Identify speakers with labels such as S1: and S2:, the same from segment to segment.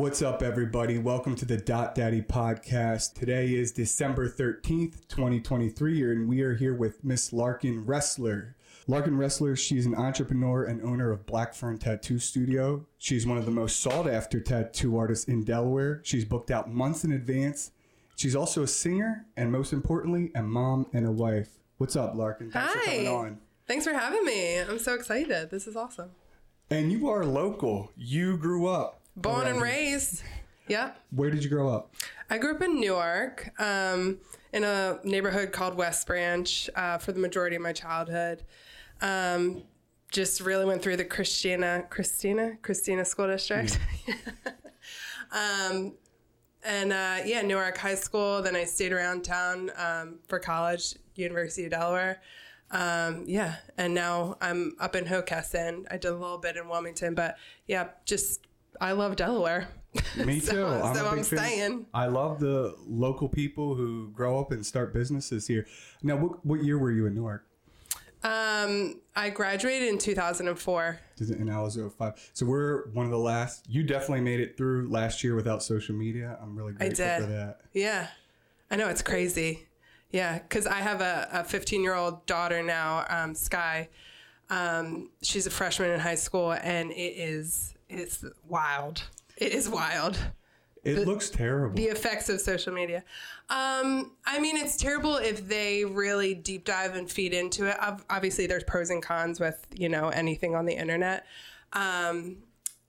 S1: What's up, everybody? Welcome to the Dot Dattie podcast. Today is December 13th, 2023, and we are here with Miss Larkin Resler. Larkin Resler, she's an entrepreneur and owner of Black Fern Tattoo Studio. She's one of the most sought after tattoo artists in Delaware. She's booked out months in advance. She's also a singer, and most importantly, a mom and a wife. What's up, Larkin? Thanks for coming
S2: Hi.
S1: on.
S2: Thanks for having me. I'm so excited. This is awesome.
S1: And you are local. You grew up.
S2: Born and raised. Yep.
S1: Where did you grow up?
S2: I grew up in Newark, um, in a neighborhood called West Branch uh, for the majority of my childhood. Um, just really went through the Christina, Christina, Christina School District. um, and uh, yeah, Newark High School. Then I stayed around town um, for college, University of Delaware. Um, yeah, and now I'm up in Hockessin. I did a little bit in Wilmington, but yeah, just I love Delaware.
S1: Me
S2: So-
S1: too. I'm
S2: so I'm
S1: fan.
S2: staying.
S1: I love the local people who grow up and start businesses here. Now, what, what year were you in Newark?
S2: Um, I graduated in 2004.
S1: And I was 05. So we're one of the last. You definitely made it through last year without social media. I'm really grateful for that.
S2: Yeah, I know it's crazy. Yeah, because I have a, a 15 year old daughter now, um, Sky. Um, she's a freshman in high school, and it is it's wild. It is wild.
S1: It looks terrible.
S2: The effects of social media. Um, I mean, it's terrible if they really deep dive and feed into it. Obviously, there's pros and cons with you know anything on the internet. Um,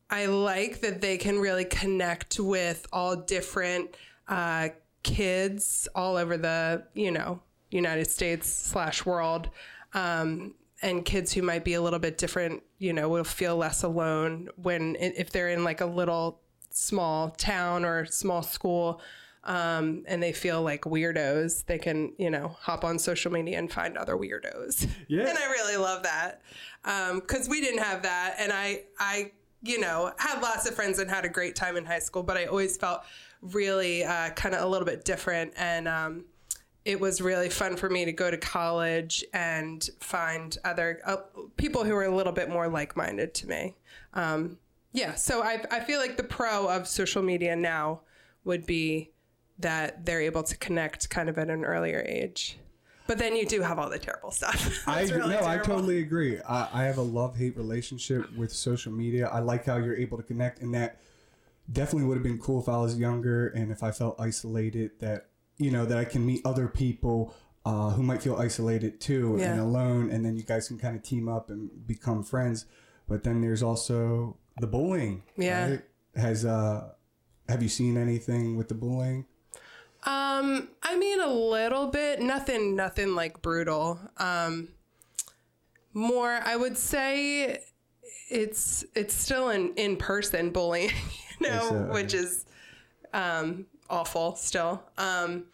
S2: I like that they can really connect with all different uh, kids all over the you know United States slash world. Um, and kids who might be a little bit different, you know, will feel less alone when if they're in like a little small town or small school um, and they feel like weirdos, they can, you know, hop on social media and find other weirdos.
S1: Yeah.
S2: And I really love that. Because we didn't have that. And I, I, you know, had lots of friends and had a great time in high school, but I always felt really uh, kind of a little bit different. And um, it was really fun for me to go to college and find other uh, people who were a little bit more like minded to me. Um, yeah, so I, I feel like the pro of social media now would be that they're able to connect kind of at an earlier age. But then you do have all the terrible stuff.
S1: I
S2: really
S1: no, I totally agree. I, I have a love hate relationship with social media. I like how you're able to connect, and that definitely would have been cool if I was younger and if I felt isolated. That you know that I can meet other people uh, who might feel isolated too and alone, and then you guys can kind of team up and become friends. But then there's also the bullying.
S2: Yeah.
S1: right? Has uh, have you seen anything with the bullying?
S2: Um, I mean a little bit, nothing, nothing like brutal. Um, more, I would say, it's it's still an in person bullying, you know,
S1: It's, uh,
S2: which is um, awful still. Um,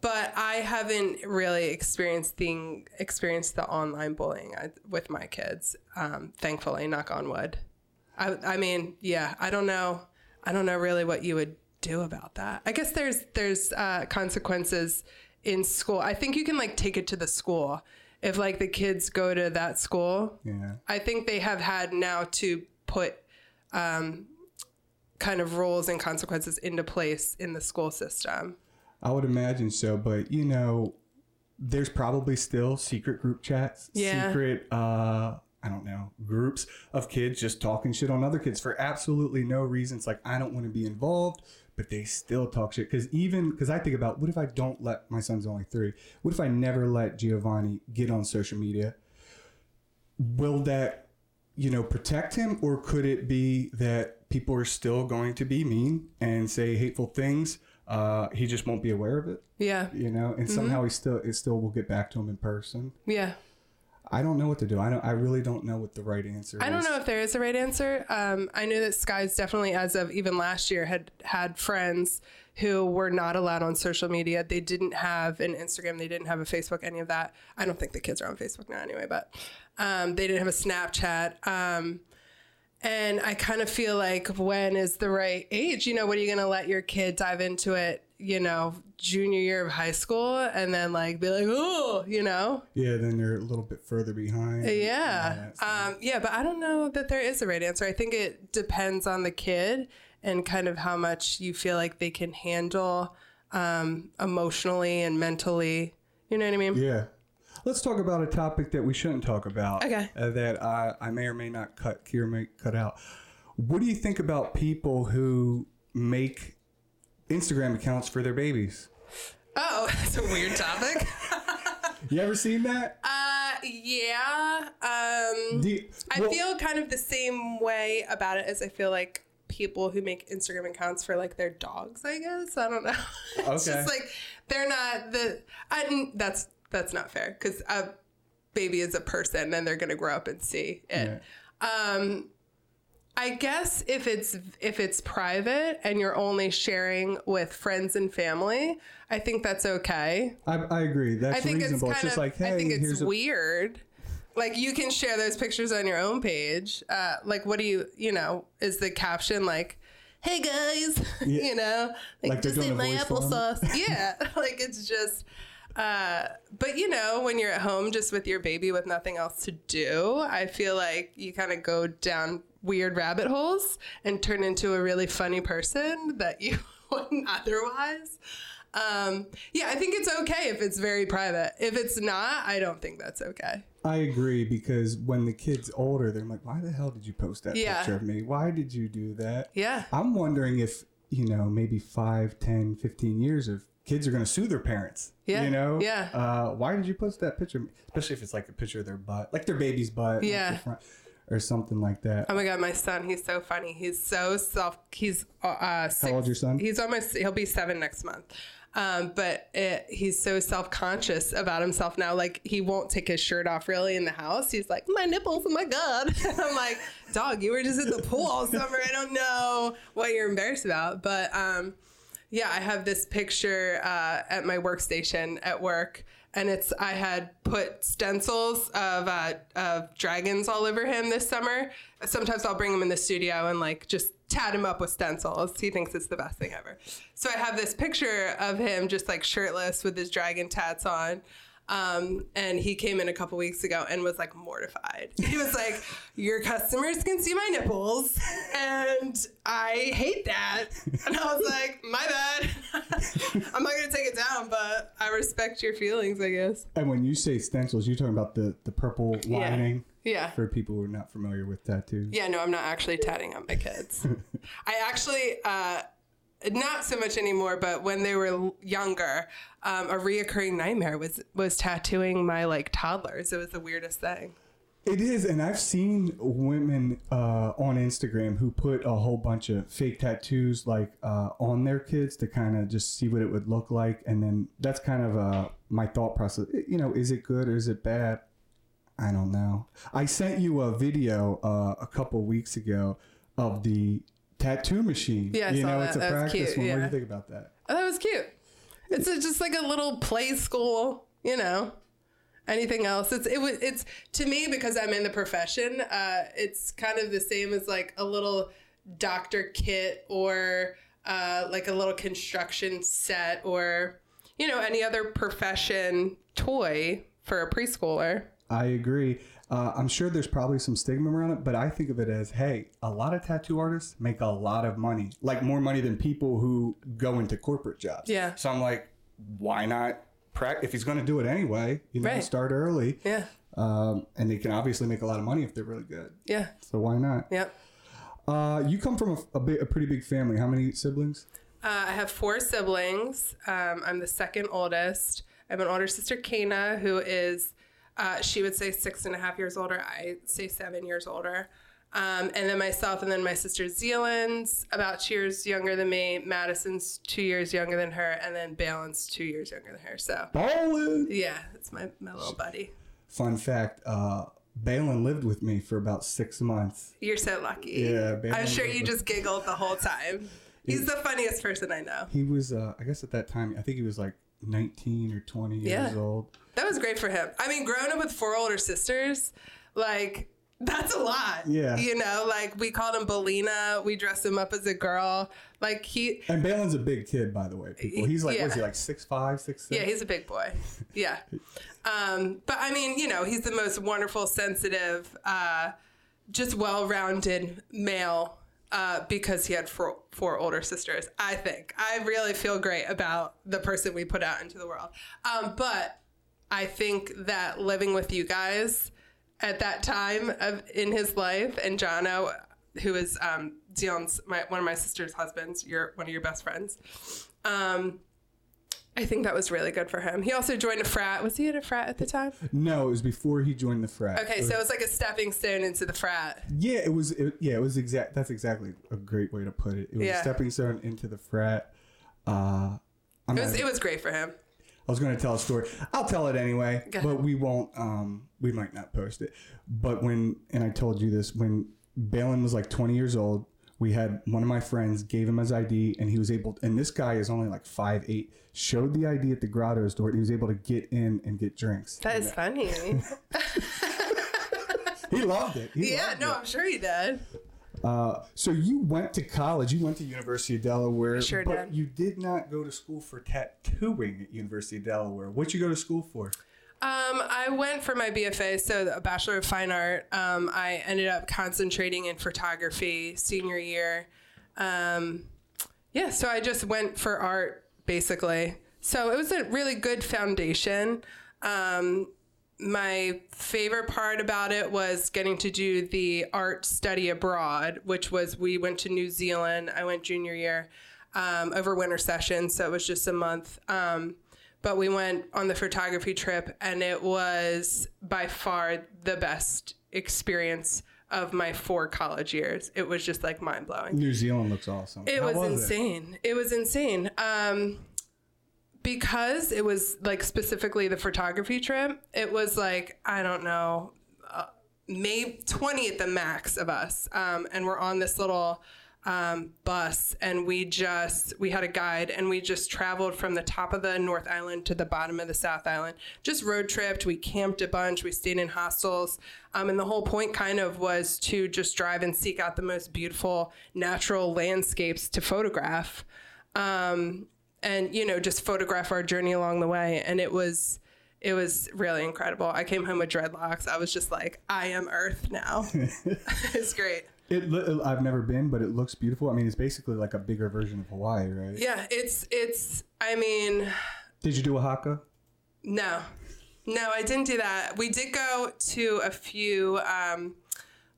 S2: but I haven't really experienced the experienced the online bullying with my kids. Um, thankfully, knock on wood. I, I mean, yeah, I don't know. I don't know really what you would do about that. I guess there's there's uh, consequences in school. I think you can like take it to the school if like the kids go to that school.
S1: Yeah.
S2: I think they have had now to put um, kind of rules and consequences into place in the school system.
S1: I would imagine so, but you know, there's probably still secret group chats,
S2: Yeah.
S1: secret, uh, I don't know, groups of kids just talking shit on other kids for absolutely no reason. It's like, I don't want to be involved, but they still talk shit. Cause even, cause I think about what if I don't let, my son's only three, what if I never let Giovanni get on social media? Will that, you know, protect him or could it be that people are still going to be mean and say hateful things? Uh, he just won't be aware of it
S2: Yeah,
S1: you know, and somehow he still it still will get back to him in person.
S2: yeah.
S1: I don't know what to do. I don't. I really don't know what the right answer.
S2: I don't know if there is a right answer. Um, I know that Sky's definitely, as of even last year, had had friends who were not allowed on social media. They didn't have an Instagram. They didn't have a Facebook. Any of that. I don't think the kids are on Facebook now, anyway. But um, they didn't have a Snapchat. Um, and I kind of feel like when is the right age? You know, when are you going to let your kid dive into it? You know, junior year of high school, and then like be like, oh, you know,
S1: Yeah, then they're a little bit further behind.
S2: yeah. Um, yeah, but I don't know that there is a right answer. I think it depends on the kid and kind of how much you feel like they can handle um, emotionally and mentally. You know what I mean?
S1: Yeah. Let's talk about a topic that we shouldn't talk about.
S2: Okay.
S1: Uh, that I, I may or may not cut, Kira may cut out. What do you think about people who make Instagram accounts for their babies?
S2: Oh, that's a weird topic.
S1: You ever seen that?
S2: uh, yeah. Um,
S1: you-
S2: I feel kind of the same way about it as I feel like people who make Instagram accounts for like their dogs. I guess I don't know. it's
S1: Okay.
S2: just like they're not the. I, that's that's not fair because a baby is a person and they're gonna grow up and see it. Um, I guess if it's if it's private and you're only sharing with friends and family, I think that's okay.
S1: I, I agree. That's
S2: I think
S1: reasonable.
S2: it's
S1: It's, just
S2: of.
S1: like, hey,
S2: I think it's
S1: here's a
S2: weird. Like you can share those pictures on your own page. Uh, like, what do you? You know, is the caption like, "Hey guys," you know, like,
S1: Like
S2: just
S1: doing
S2: my
S1: voice for 'em?
S2: applesauce. yeah, like it's just. Uh, but you know, when you're at home just with your baby with nothing else to do, I feel like you kind of go down weird rabbit holes and turn into a really funny person that you wouldn't otherwise. Um, yeah, I think it's okay if it's very private. If it's not, I don't think that's okay.
S1: I agree because when the kid's older, they're like, why the hell did you post that
S2: Yeah.
S1: picture of me? Why did you do that?
S2: Yeah.
S1: I'm wondering if, you know, maybe 5, 10, 15 years of kids are going to sue their parents.
S2: Yeah,
S1: You know?
S2: yeah.
S1: Uh, why did you post that picture? Especially if it's like a picture of their butt, like their baby's butt. like
S2: Yeah.
S1: front, or something like that.
S2: Oh my god, my son, he's so funny. He's so self. He's uh, six,
S1: old's your son?
S2: He's almost. He'll be seven next month. Um, but it, he's so self conscious about himself now. Like he won't take his shirt off really in the house. He's like, my nipples. Oh my god. And I'm like, dog, you were just at the pool all summer. I don't know what you're embarrassed about, but um, yeah, I have this picture uh, at my workstation at work, and it's I had put stencils of uh, of dragons all over him this summer. Sometimes I'll bring him in the studio and like just tat him up with stencils. He thinks it's the best thing ever. So I have this picture of him just like shirtless with his dragon tats on. Um, and he came in a couple weeks ago and was like mortified. He was like, Your customers can see my nipples, and I hate that. And I was like, My bad. I'm not going to take it down, but I respect your feelings, I guess.
S1: And when you say stencils, you're talking about the, the purple lining
S2: Yeah.
S1: for people who are not familiar with tattoos.
S2: Yeah, no, I'm not actually tatting on my kids. I actually, uh, not so much anymore, but when they were younger, um, a reoccurring nightmare was was tattooing my like toddlers. It was the weirdest thing.
S1: It is, and I've seen women uh, on Instagram who put a whole bunch of fake tattoos like uh, on their kids to kind of just see what it would look like, and then that's kind of uh, my thought process. You know, is it good or is it bad? I don't know. I sent you a video uh, a couple weeks ago of the tattoo machine.
S2: Yeah, I
S1: you know,
S2: that.
S1: it's a
S2: That
S1: practice
S2: cute,
S1: one. What do you think about that?
S2: Oh, that was cute. It's a, just like a little play school, you know. Anything else? It's it was it's to me because I'm in the profession. Uh, it's kind of the same as like a little doctor kit or uh, like a little construction set or you know any other profession toy for a preschooler.
S1: I agree. Uh, I'm sure there's probably some stigma around it, but I think of it as, hey, a lot of tattoo artists make a lot of money, like more money than people who go into corporate jobs.
S2: Yeah.
S1: So I'm like, why not? Prac- if he's going to do it anyway, you know,
S2: Right.
S1: start early,
S2: Yeah,
S1: um, and they can obviously make a lot of money if they're really good.
S2: yeah,
S1: So why not?
S2: yep.
S1: Uh, you come from a, a, a pretty big family. How many siblings?
S2: Uh, I have four siblings. Um, I'm the second oldest. I have an older sister, Kana, who is, uh, she would say six and a half years older. I say seven years older. Um, and then myself, and then my sister Zealand's about two years younger than me. Madison's two years younger than her, and then Balin's two years younger than her. So,
S1: Ballin'.
S2: yeah, it's my, my little buddy.
S1: Fun fact: uh, Balin lived with me for about six months.
S2: You're so lucky.
S1: Yeah, Balin
S2: I'm sure you just giggled the whole time. He's the funniest person I know.
S1: He was, uh, I guess, at that time, I think he was like 19 or 20
S2: Yeah.
S1: years old.
S2: That was great for him. I mean, growing up with four older sisters, like that's a lot.
S1: Yeah.
S2: You know, like we called him Belina. We dressed him up as a girl. Like he,
S1: And Balin's a big kid, by the way. People, he's like,
S2: Yeah.
S1: was he like six five, six six?
S2: yeah, he's a big boy. Yeah. Um, but I mean, you know, he's the most wonderful, sensitive, uh, just well-rounded male uh, because he had four, four older sisters. I think I really feel great about the person we put out into the world. Um, but I think that living with you guys at that time of in his life, and Jono, who is um, Dion's my, one of my sister's husbands, you're one of your best friends. Um, I think that was really good for him. He also joined a frat. Was he in a frat at the time?
S1: No, it was before he joined the frat.
S2: Okay, so it was like a stepping stone into the frat.
S1: Yeah, it was. It, yeah, it was exact. That's exactly a great way to put it. It was
S2: Yeah.
S1: a stepping stone into the frat. Uh,
S2: It was
S1: not-
S2: it was great for him.
S1: I was going to tell a story. I'll tell it anyway, but we won't. Um, we might not post it. But when and I told you this when Balin was like 20 years old, we had one of my friends gave him his ID, and he was able. And this guy is only like five eight. Showed the ID at the grotto's door, and he was able to get in and get drinks.
S2: That is funny.
S1: He loved it. He
S2: yeah,
S1: loved
S2: no,
S1: it.
S2: I'm sure he did.
S1: Uh, so you went to college. You went to University of Delaware,
S2: Sure
S1: but
S2: did.
S1: you did not go to school for tattooing at University of Delaware. What you go to school for?
S2: Um, I went for my BFA, so a Bachelor of Fine Art. Um, I ended up concentrating in photography senior year. Um, yeah, so I just went for art basically. So it was a really good foundation. Um, my favorite part about it was getting to do the art study abroad, which was we went to New Zealand. I went junior year um, over winter session, so it was just a month. Um, but we went on the photography trip, and it was by far the best experience of my four college years. It was just like mind blowing.
S1: New Zealand looks awesome.
S2: It
S1: How
S2: was, insane. It? was insane. Um, because it was like specifically the photography trip, it was like, I don't know, uh, maybe 20 at the max of us. Um, and we're on this little um, bus and we just, we had a guide and we just traveled from the top of the North Island to the bottom of the South Island. Just road tripped. We camped a bunch. We stayed in hostels. Um, and the whole point kind of was to just drive and seek out the most beautiful natural landscapes to photograph. Um, and you know just photograph our journey along the way. And it was it was really incredible. I came home with dreadlocks. I was just like i am earth now. It's great.
S1: It, lo- I've never been, but it looks beautiful. I mean, it's basically like a bigger version of Hawaii, right?
S2: yeah it's it's i mean
S1: Did you do a haka?
S2: no. No i didn't do that. We did go to a few um,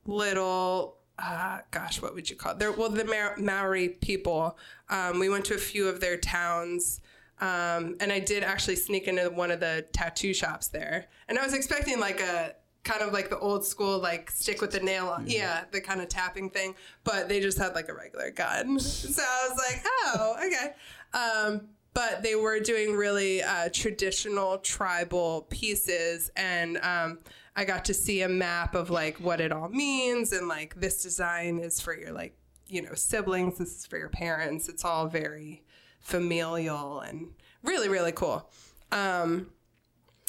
S2: little uh, gosh what would you call it They're, well the Ma- maori people um, we went to a few of their towns um, and i did actually sneak into one of the tattoo shops there. And i was expecting like a kind of like the old school like stick with the nail on yeah the kind of tapping thing but they just had like a regular gun. So i was like oh okay. Um, but they were doing really uh, traditional tribal pieces and um, i got to see a map of like what it all means and like this design is for your like you know siblings this is for your parents. It's all very familial and really really cool. Um,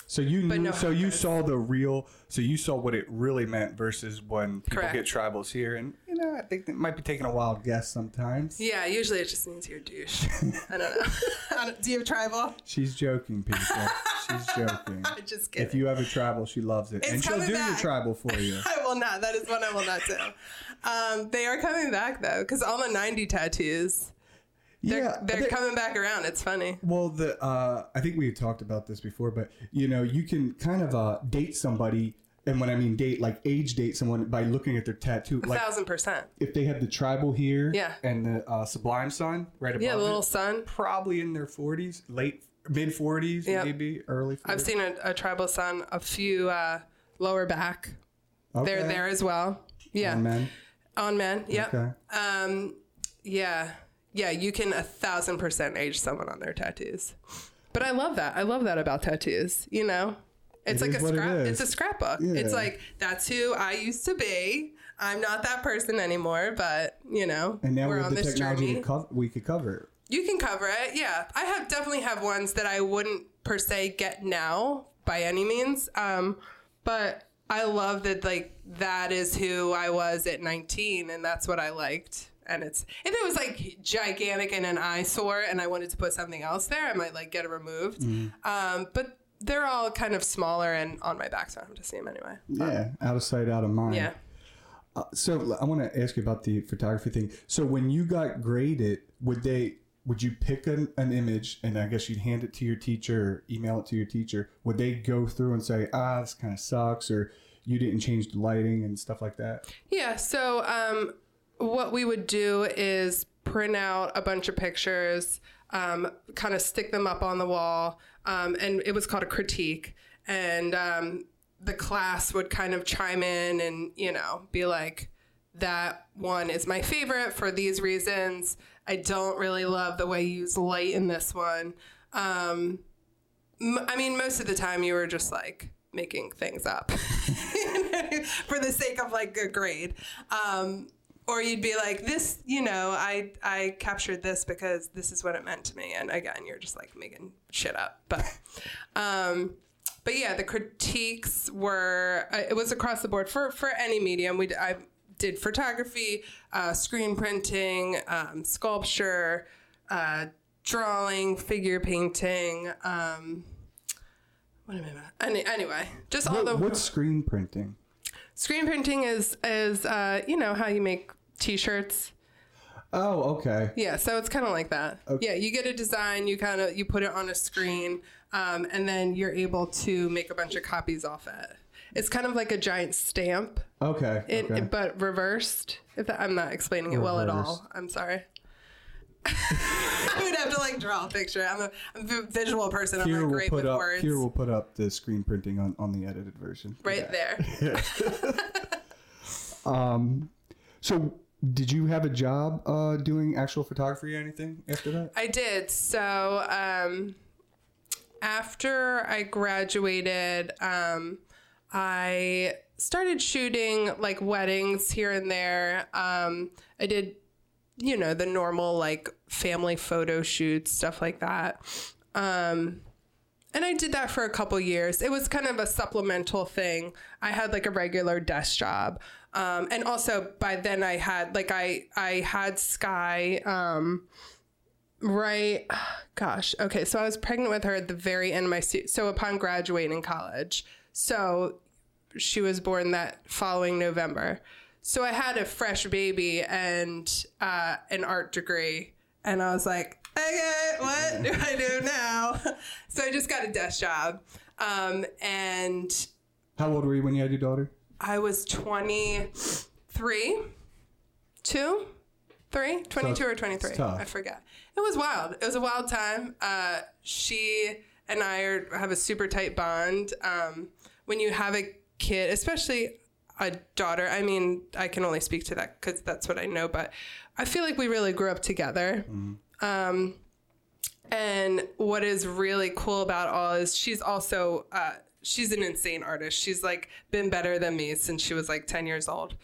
S1: So you knew,
S2: no
S1: so you saw the real, so you saw what it really meant versus when people
S2: Correct.
S1: get tribals here, and you know, I think it might be taking a wild guess sometimes.
S2: yeah usually it just means you're douche i don't know I don't, do you have tribal
S1: She's joking, people. She's joking.
S2: i just kidding
S1: If you have a tribal, she loves it, and she'll do your tribal for you.
S2: I will not. That is one I will not do. Um, they are coming back though, because all the '90 tattoos, they're,
S1: yeah,
S2: they're
S1: they-
S2: coming back around. It's funny.
S1: Well, the uh, I think we had talked about this before, but you know, you can kind of uh, date somebody, and when I mean date, like age date someone by looking at their tattoo. Like
S2: Thousand percent.
S1: if they have the tribal here,
S2: Yeah.
S1: and the uh, Sublime Sun right above
S2: Yeah, the
S1: it,
S2: little sun.
S1: probably in their forties, late mid forties,
S2: Yep.
S1: maybe early. 40s.
S2: I've seen a, a tribal sun, a few uh, lower back. They're
S1: Okay.
S2: there as well. Yeah,
S1: On men.
S2: on men. Yep.
S1: Okay.
S2: Um, yeah, yeah. You can a thousand percent age someone on their tattoos. But I love that. I love that about tattoos. You know, it's
S1: It
S2: like a
S1: what it
S2: scrap. It's a scrapbook.
S1: Yeah.
S2: It's like that's who I used to be. I'm not that person anymore, but you know,
S1: And now
S2: we're on
S1: the
S2: this
S1: technology
S2: journey.
S1: cover, we could cover it.
S2: You can cover it, yeah. I have definitely have ones that I wouldn't per se get now by any means, um, but I love that like that is who I was at 19, and that's what I liked. And it's if it was like gigantic and an eyesore, and I wanted to put something else there, I might like get it removed. Um, but they're all kind of smaller and on my back, so I don't have to see them anyway.
S1: Yeah, out of sight, out of mind.
S2: Yeah.
S1: Uh, so I want to ask you about the photography thing. So when you got graded, would they would you pick an, an image and I guess you'd hand it to your teacher or email it to your teacher? Would they go through and say, ah, this kind of sucks, or you didn't change the lighting and stuff like that?
S2: Yeah. So um, what we would do is print out a bunch of pictures, um, kind of stick them up on the wall, um, and it was called a critique. And um, the class would kind of chime in and you know be like, that one is my favorite for these reasons. I don't really love the way you use light in this one. Um, m- I mean, most of the time you were just like making things up for the sake of like a grade. Um, or you'd be like, this, you know, I I captured this because this is what it meant to me. And again, you're just like making shit up. But um, but yeah, the critiques were uh, it was across the board for for any medium. We I did photography, uh, screen printing, um, sculpture, uh, drawing, figure painting. Um, what am I? Any, anyway, just all the
S1: what's screen printing?
S2: screen printing is is uh, you know how you make t-shirts.
S1: Oh, okay.
S2: Yeah, so it's kind of like that. Yeah, you get a design, you kind of you put it on a screen, um, and then you're able to make a bunch of copies off it. It's kind of like a giant stamp,
S1: Okay.
S2: it,
S1: okay.
S2: but reversed. If that, I'm not explaining it well at all, I'm sorry. I would have to like draw a picture. I'm a, I'm a visual person. I'm
S1: here
S2: not
S1: we'll
S2: great
S1: put
S2: with
S1: up
S2: words.
S1: here we'll put up the screen printing on, on the edited version.
S2: right there.
S1: um, So did you have a job uh, doing actual photography or anything after that?
S2: I did. So um, after I graduated, um, I started shooting like weddings here and there. Um, I did, you know, the normal like family photo shoots, stuff like that. Um, and I did that for a couple years. It was kind of a supplemental thing. I had like a regular desk job. Um, and also by then I had like I I had Sky um, right gosh okay so I was pregnant with her at the very end of my so upon graduating college. So she was born that following November. So I had a fresh baby and uh, an art degree. And I was like okay what do I do now? So I just got a desk job. Um, and
S1: How old were you when you had your daughter?
S2: I was 23, two, three, 22 or 23. I forget. It was wild. It was a wild time. Uh, she and I are, have a super tight bond. Um, when you have a kid, especially a daughter, I mean, I can only speak to that because that's what I know, but I feel like we really grew up together. Um, and what is really cool about all is she's also uh, she's an insane artist. She's like been better than me since she was like ten years old.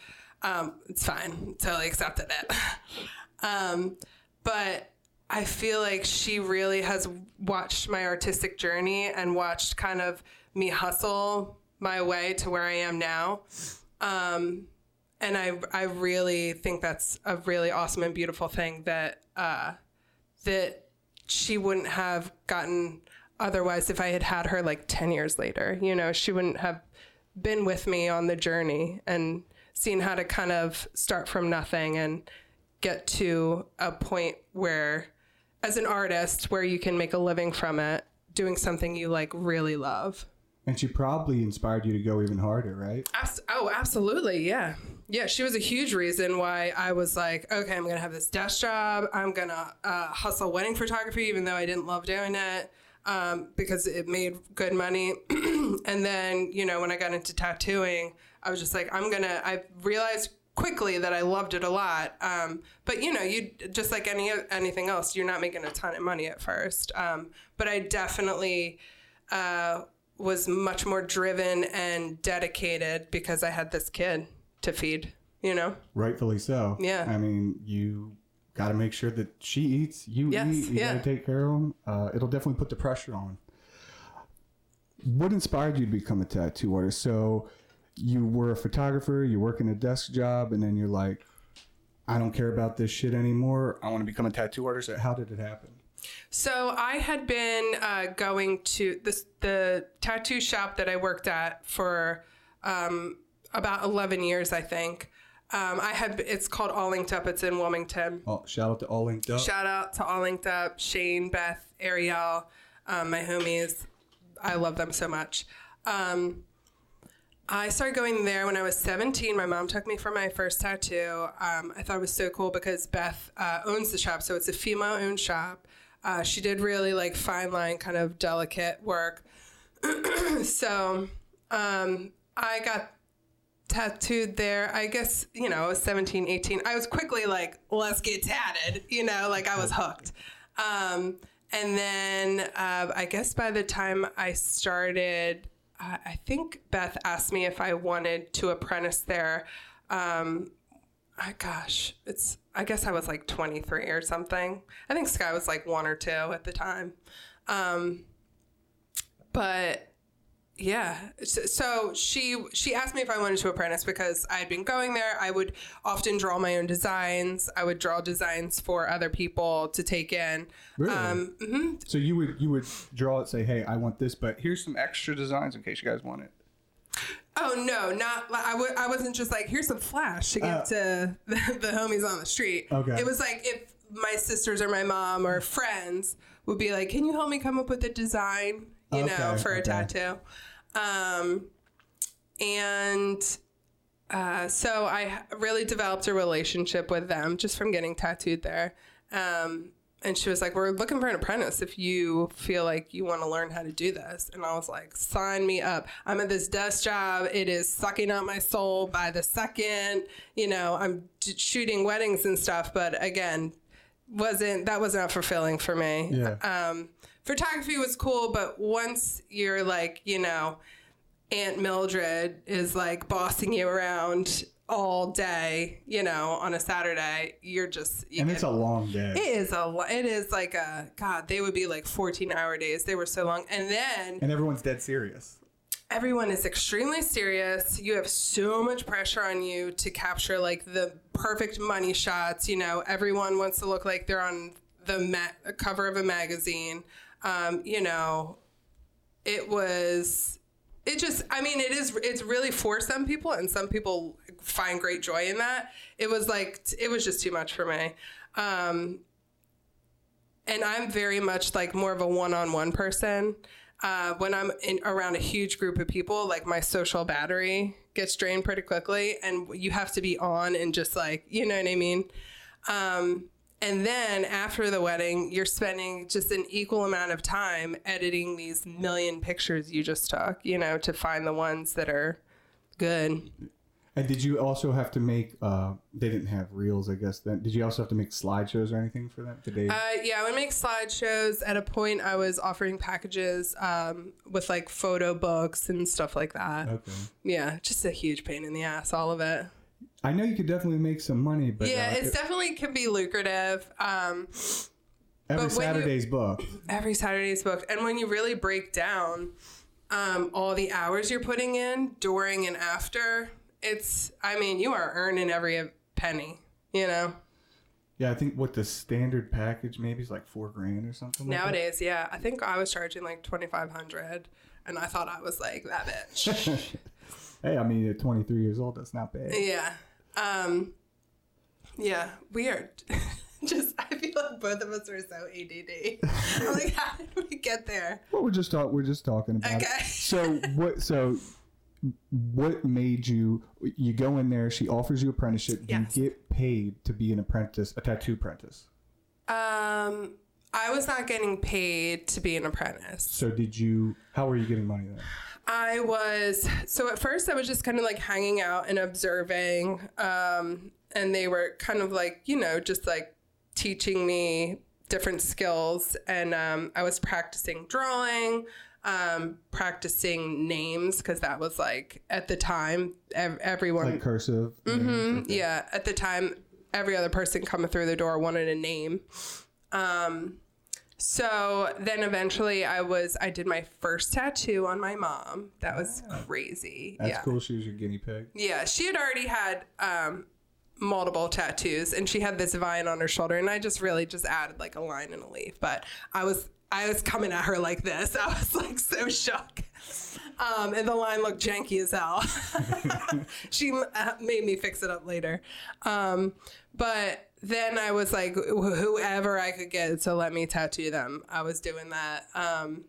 S2: Um, it's fine, totally accepted it. um, but I feel like she really has watched my artistic journey and watched kind of me hustle my way to where I am now. Um, and I I really think that's a really awesome and beautiful thing that uh, that she wouldn't have gotten otherwise if I had had her like 10 years later. You know, she wouldn't have been with me on the journey and seen how to kind of start from nothing and get to a point where, as an artist, where you can make a living from it, doing something you like really love.
S1: And she probably inspired you to go even harder, right?
S2: Oh, absolutely. Yeah. Yeah. She was a huge reason why I was like, okay, I'm going to have this desk job. I'm going to uh, hustle wedding photography, even though I didn't love doing it um, because it made good money. and then, you know, when I got into tattooing, I was just like, I'm going to, I realized quickly that I loved it a lot. Um, but you know, you just like any anything else, you're not making a ton of money at first. Um, but I definitely uh, was much more driven and dedicated because I had this kid to feed. You know,
S1: Rightfully so.
S2: Yeah.
S1: I mean, you got to make sure that she eats, you
S2: Yes,
S1: eat, you
S2: yeah.
S1: got to take care of them. Uh, it'll definitely put the pressure on. What inspired you to become a tattoo artist? So you were a photographer, you work in a desk job, and then you're like, I don't care about this shit anymore. I want to become a tattoo artist. How did it happen?
S2: So I had been uh, going to this the tattoo shop that I worked at for um, about eleven years, I think. Um, I had it's called All Linked Up. It's in Wilmington.
S1: Oh, shout out to All Linked Up.
S2: Shout out to All Linked Up, Shane, Beth, Ariel, um, my homies. I love them so much. Um, I started going there when I was 17. My mom took me for my first tattoo. Um, I thought it was so cool because Beth uh, owns the shop, so it's a female owned shop. Uh, she did really like fine line, kind of delicate work. so um, I got tattooed there. I guess, you know, I was 17, 18. I was quickly like, let's get tatted, you know, like I was hooked. Um, and then uh, I guess by the time I started, uh, I think Beth asked me if I wanted to apprentice there. Um, I, gosh, it's, I guess I was like 23 or something. I think Sky was like one or two at the time. Um, but yeah. So she she asked me if I wanted to apprentice because I had been going there. I would often draw my own designs. I would draw designs for other people to take in.
S1: Really? Um, mm-hmm. So you would you would draw it, say, "Hey, I want this, but here's some extra designs in case you guys want it."
S2: Oh no, not I w- I wasn't just like here's some flash to get uh, to the, the homies on the street. Okay. It was like if my sisters or my mom or friends would be like, "Can you help me come up with a design?" You okay, know, for a tattoo. Um, and uh, so I really developed a relationship with them just from getting tattooed there. Um, and she was like, We're looking for an apprentice if you feel like you want to learn how to do this. And I was like, Sign me up. I'm at this desk job. It is sucking out my soul by the second. You know, I'm shooting weddings and stuff. But again, wasn't that was not fulfilling for me. Yeah. Um, photography was cool, but once you're like, you know, Aunt Mildred is like bossing you around all day, you know, on a Saturday, you're just you
S1: and get, it's a long day.
S2: It is a it is like a god. They would be like 14 hour days. They were so long, and then
S1: and everyone's dead serious.
S2: Everyone is extremely serious. You have so much pressure on you to capture like the perfect money shots. You know, everyone wants to look like they're on the ma- cover of a magazine um, you know, it was it just i mean it is it's really for some people and some people find great joy in that. It was like it was just too much for me. Um and i'm very much like more of a one-on-one person. Uh, when i'm in around a huge group of people like my social battery gets drained pretty quickly and you have to be on and just like you know what i mean? Um and then after the wedding, you're spending just an equal amount of time editing these million pictures you just took, you know, to find the ones that are good.
S1: And did you also have to make? Uh, they didn't have reels, I guess. Then did you also have to make slideshows or anything for that today?
S2: Uh, yeah, I would make slideshows. At a point, I was offering packages um, with like photo books and stuff like that. Okay. Yeah, just a huge pain in the ass, all of it.
S1: I know you could definitely make some money, but
S2: yeah, uh, it definitely can be lucrative. Um,
S1: every Saturday's you, booked.
S2: Every Saturday's booked, and when you really break down um, all the hours you're putting in during and after, it's. I mean, you are earning every penny. You know.
S1: Yeah, I think what the standard package maybe is like four grand or something.
S2: Nowadays, like yeah, I think I was charging like twenty five hundred, and I thought I was like that bitch.
S1: hey, I mean, at 23 years old, that's not bad.
S2: Yeah. Um, yeah, weird. just I feel like both of us are so ADD. I'm like, how did we get there?
S1: Well, we're just talk. We're just talking about. Okay. It. So what? So what made you? You go in there. She offers you apprenticeship. Yes. You get paid to be an apprentice, a tattoo apprentice.
S2: Um, I was not getting paid to be an apprentice.
S1: So did you? How were you getting money then?
S2: I was so at first I was just kind of like hanging out and observing, um, and they were kind of like you know just like teaching me different skills, and um, I was practicing drawing, um, practicing names because that was like at the time ev- everyone
S1: like cursive.
S2: Mm-hmm, yeah, at the time every other person coming through the door wanted a name. Um, so then eventually I was I did my first tattoo on my mom. That was crazy.
S1: That's yeah. cool. She was your guinea pig.
S2: Yeah, she had already had um, multiple tattoos and she had this vine on her shoulder and I just really just added like a line and a leaf. But I was I was coming at her like this. I was like so shook. Um, and the line looked janky as hell. she uh, made me fix it up later. Um, but then I was like, whoever I could get to let me tattoo them, I was doing that um,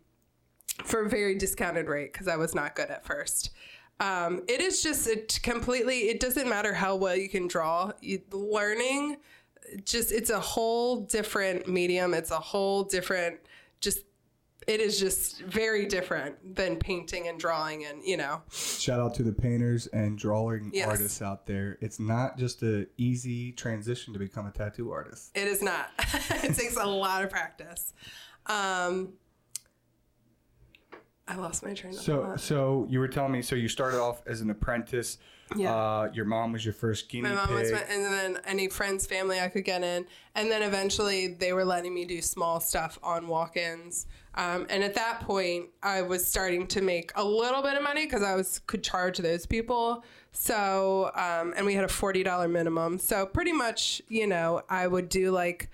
S2: for a very discounted rate because I was not good at first. Um, it is just it completely, it doesn't matter how well you can draw. You, learning, just, it's a whole different medium. It's a whole different, it is just very different than painting and drawing and you know.
S1: Shout out to the painters and drawing
S2: Yes.
S1: artists out there. It's not just a easy transition to become a tattoo artist.
S2: It is not. It takes a lot of practice. Um i lost my train of
S1: so
S2: thought.
S1: so you were telling me so you started off as an apprentice.
S2: Yeah.
S1: uh, your mom was your first guinea
S2: my mom
S1: pig.
S2: was my, and then any friends family i could get in. And then eventually they were letting me do small stuff on walk-ins. Um, and at that point i was starting to make a little bit of money because i was could charge those people. So um, and we had a $40 minimum. So pretty much you know i would do like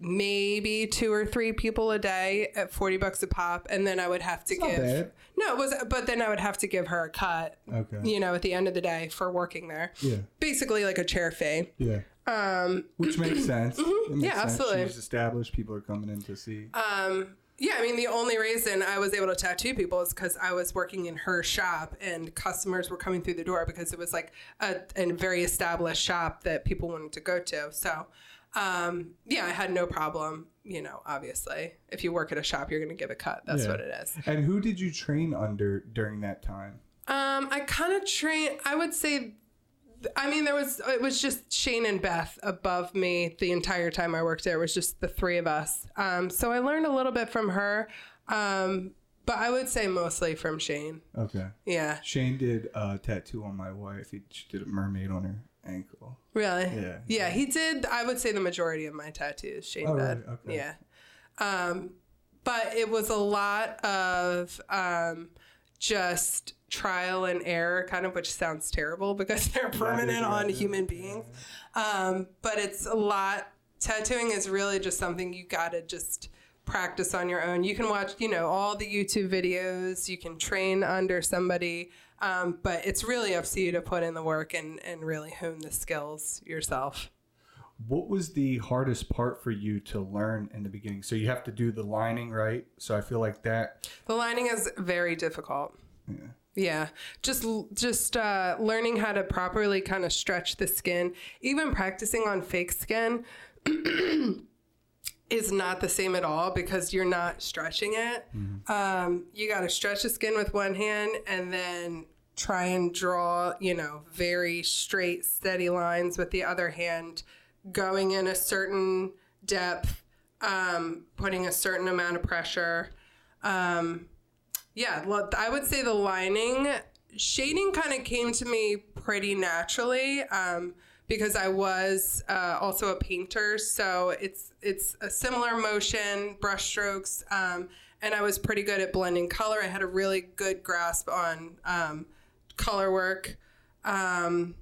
S2: maybe two or three people a day at 40 bucks a pop and then i would have to
S1: not
S2: give no it was but then i would have to give her a cut
S1: okay.
S2: you know at the end of the day for working there.
S1: Yeah.
S2: Basically like a chair fee.
S1: Yeah.
S2: Um,
S1: which makes sense.
S2: Mm-hmm. Yeah,
S1: sense.
S2: absolutely.
S1: she's established. People are coming in to see.
S2: Um, yeah, I mean, the only reason I was able to tattoo people is because I was working in her shop and customers were coming through the door because it was like a, a very established shop that people wanted to go to. So, um, yeah, I had no problem. You know, obviously, if you work at a shop, you're going to give a cut. That's
S1: Yeah.
S2: what it is.
S1: and who did you train under during that time
S2: Um, I kind of train. I would say, I mean, there was it was just Shane and Beth above me the entire time I worked there. It was just the three of us. Um, so I learned a little bit from her, um, but I would say mostly from Shane.
S1: okay
S2: Yeah,
S1: shane did a tattoo on my wife he she did a mermaid on her ankle
S2: really.
S1: Yeah.
S2: yeah. He did. I would say the majority of my tattoos Shane
S1: Oh? Okay.
S2: Yeah. Um, but it was a lot of um, just trial and error, kind of, which sounds terrible because they're permanent on human beings. Um, but it's a lot. Tattooing is really just something you got to just practice on your own. You can watch, you know, all the YouTube videos. You can train under somebody. Um, but it's really up to you to put in the work and, and really hone the skills yourself.
S1: What was the hardest part for you to learn in the beginning? So you have to do the lining, right? So I feel like that.
S2: The lining is very difficult.
S1: Yeah.
S2: Yeah, just just uh, learning how to properly kind of stretch the skin, even practicing on fake skin, is not the same at all because you're not stretching it. Um, you got to stretch the skin with one hand and then try and draw, you know, very straight, steady lines with the other hand, going in a certain depth, um, putting a certain amount of pressure. Um, yeah, I would say the lining shading kind of came to me pretty naturally um, because I was uh, also a painter, so it's it's a similar motion, brushstrokes, um, and I was pretty good at blending color. I had a really good grasp on um, color work, um,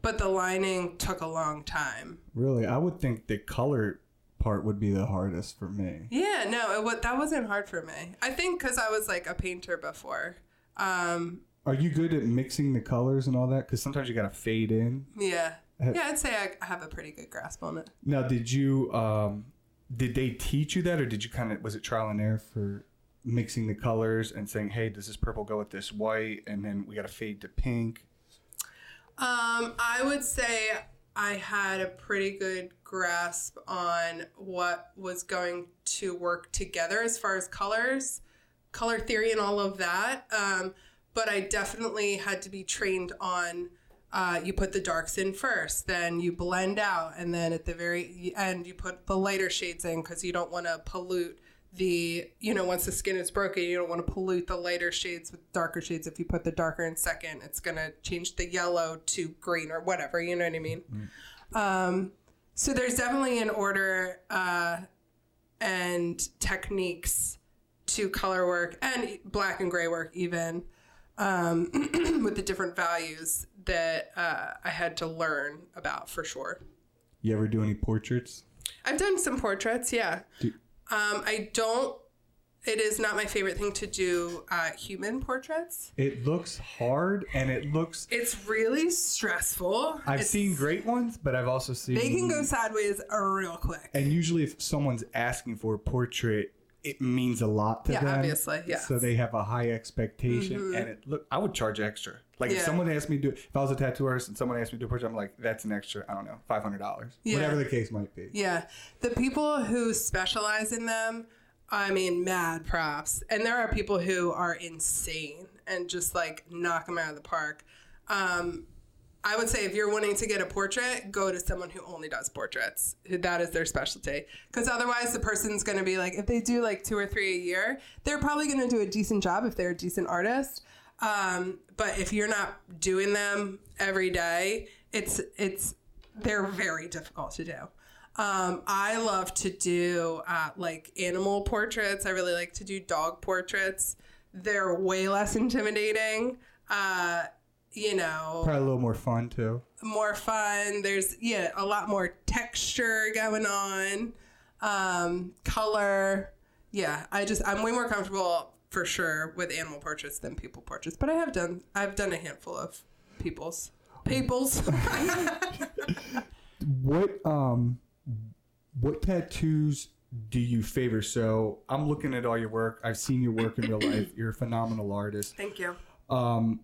S2: but the lining took a long time.
S1: Really, I would think the color part would be the hardest for me.
S2: Yeah, no, it, that wasn't hard for me. I think because I was like a painter before. Um,
S1: Are you good at mixing the colors and all that? Because sometimes you got to fade in.
S2: yeah, yeah, I'd say I have a pretty good grasp on it.
S1: Now, did you um, did they teach you that, or did you kind of was it trial and error for mixing the colors and saying, "Hey, does this purple go with this white?" And then we got to fade to pink.
S2: Um, I would say I had a pretty good grasp on what was going to work together as far as colors, color theory, and all of that. Um, but I definitely had to be trained on. Uh, you put the darks in first, then you blend out, and then at the very end you put the lighter shades in because you don't want to pollute the you know once the skin is broken you don't want to pollute the lighter shades with darker shades. If you put the darker in second it's going to change the yellow to green or whatever you know what i mean? Um, so there's definitely an order uh, and techniques to color work and black and gray work even um, with the different values that uh, i had to learn about for sure
S1: You ever do any portraits?
S2: i've done some portraits yeah
S1: Do,
S2: Um, I don't. It is not my favorite thing to do uh, human portraits.
S1: It looks hard and it looks.
S2: It's really stressful.
S1: I've
S2: It's-
S1: seen great ones, but I've also seen.
S2: They can go sideways real quick.
S1: And usually, if someone's asking for a portrait, it means a lot to
S2: Yeah,
S1: them.
S2: obviously, yes.
S1: So they have a high expectation, and it look. I would charge extra. Like if someone asked me to do, if I was a tattoo artist and someone asked me to do a portrait, I'm like, that's an extra. I don't know, five hundred dollars,
S2: Yeah.
S1: whatever the case might be.
S2: Yeah. The people who specialize in them, I mean, mad props. And there are people who are insane and just like knock them out of the park. Um, I would say if you're wanting to get a portrait, go to someone who only does portraits. That is their specialty. Because otherwise, the person's going to be like, if they do like two or three a year, they're probably going to do a decent job if they're a decent artist. Um, but if you're not doing them every day, it's it's they're very difficult to do. Um, I love to do uh, like animal portraits. I really like to do dog portraits. They're way less intimidating. Uh, you know,
S1: Probably a little more fun too.
S2: more fun. There's yeah, a lot more texture going on, um, color. Yeah, I just I'm way more comfortable for sure with animal portraits than people portraits. But I have done I've done a handful of people's people's.
S1: What um, what tattoos do you favor? So I'm looking at all your work. I've seen your work in real life. You're a phenomenal artist.
S2: Thank you.
S1: Um,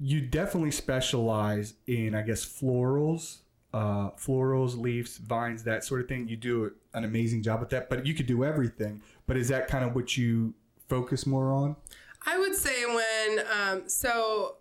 S1: you definitely specialize in, I guess, florals, uh, florals, leaves, vines, that sort of thing. You do an amazing job with that. But you could do everything. But is that kind of what you focus more on?
S2: I would say when um, so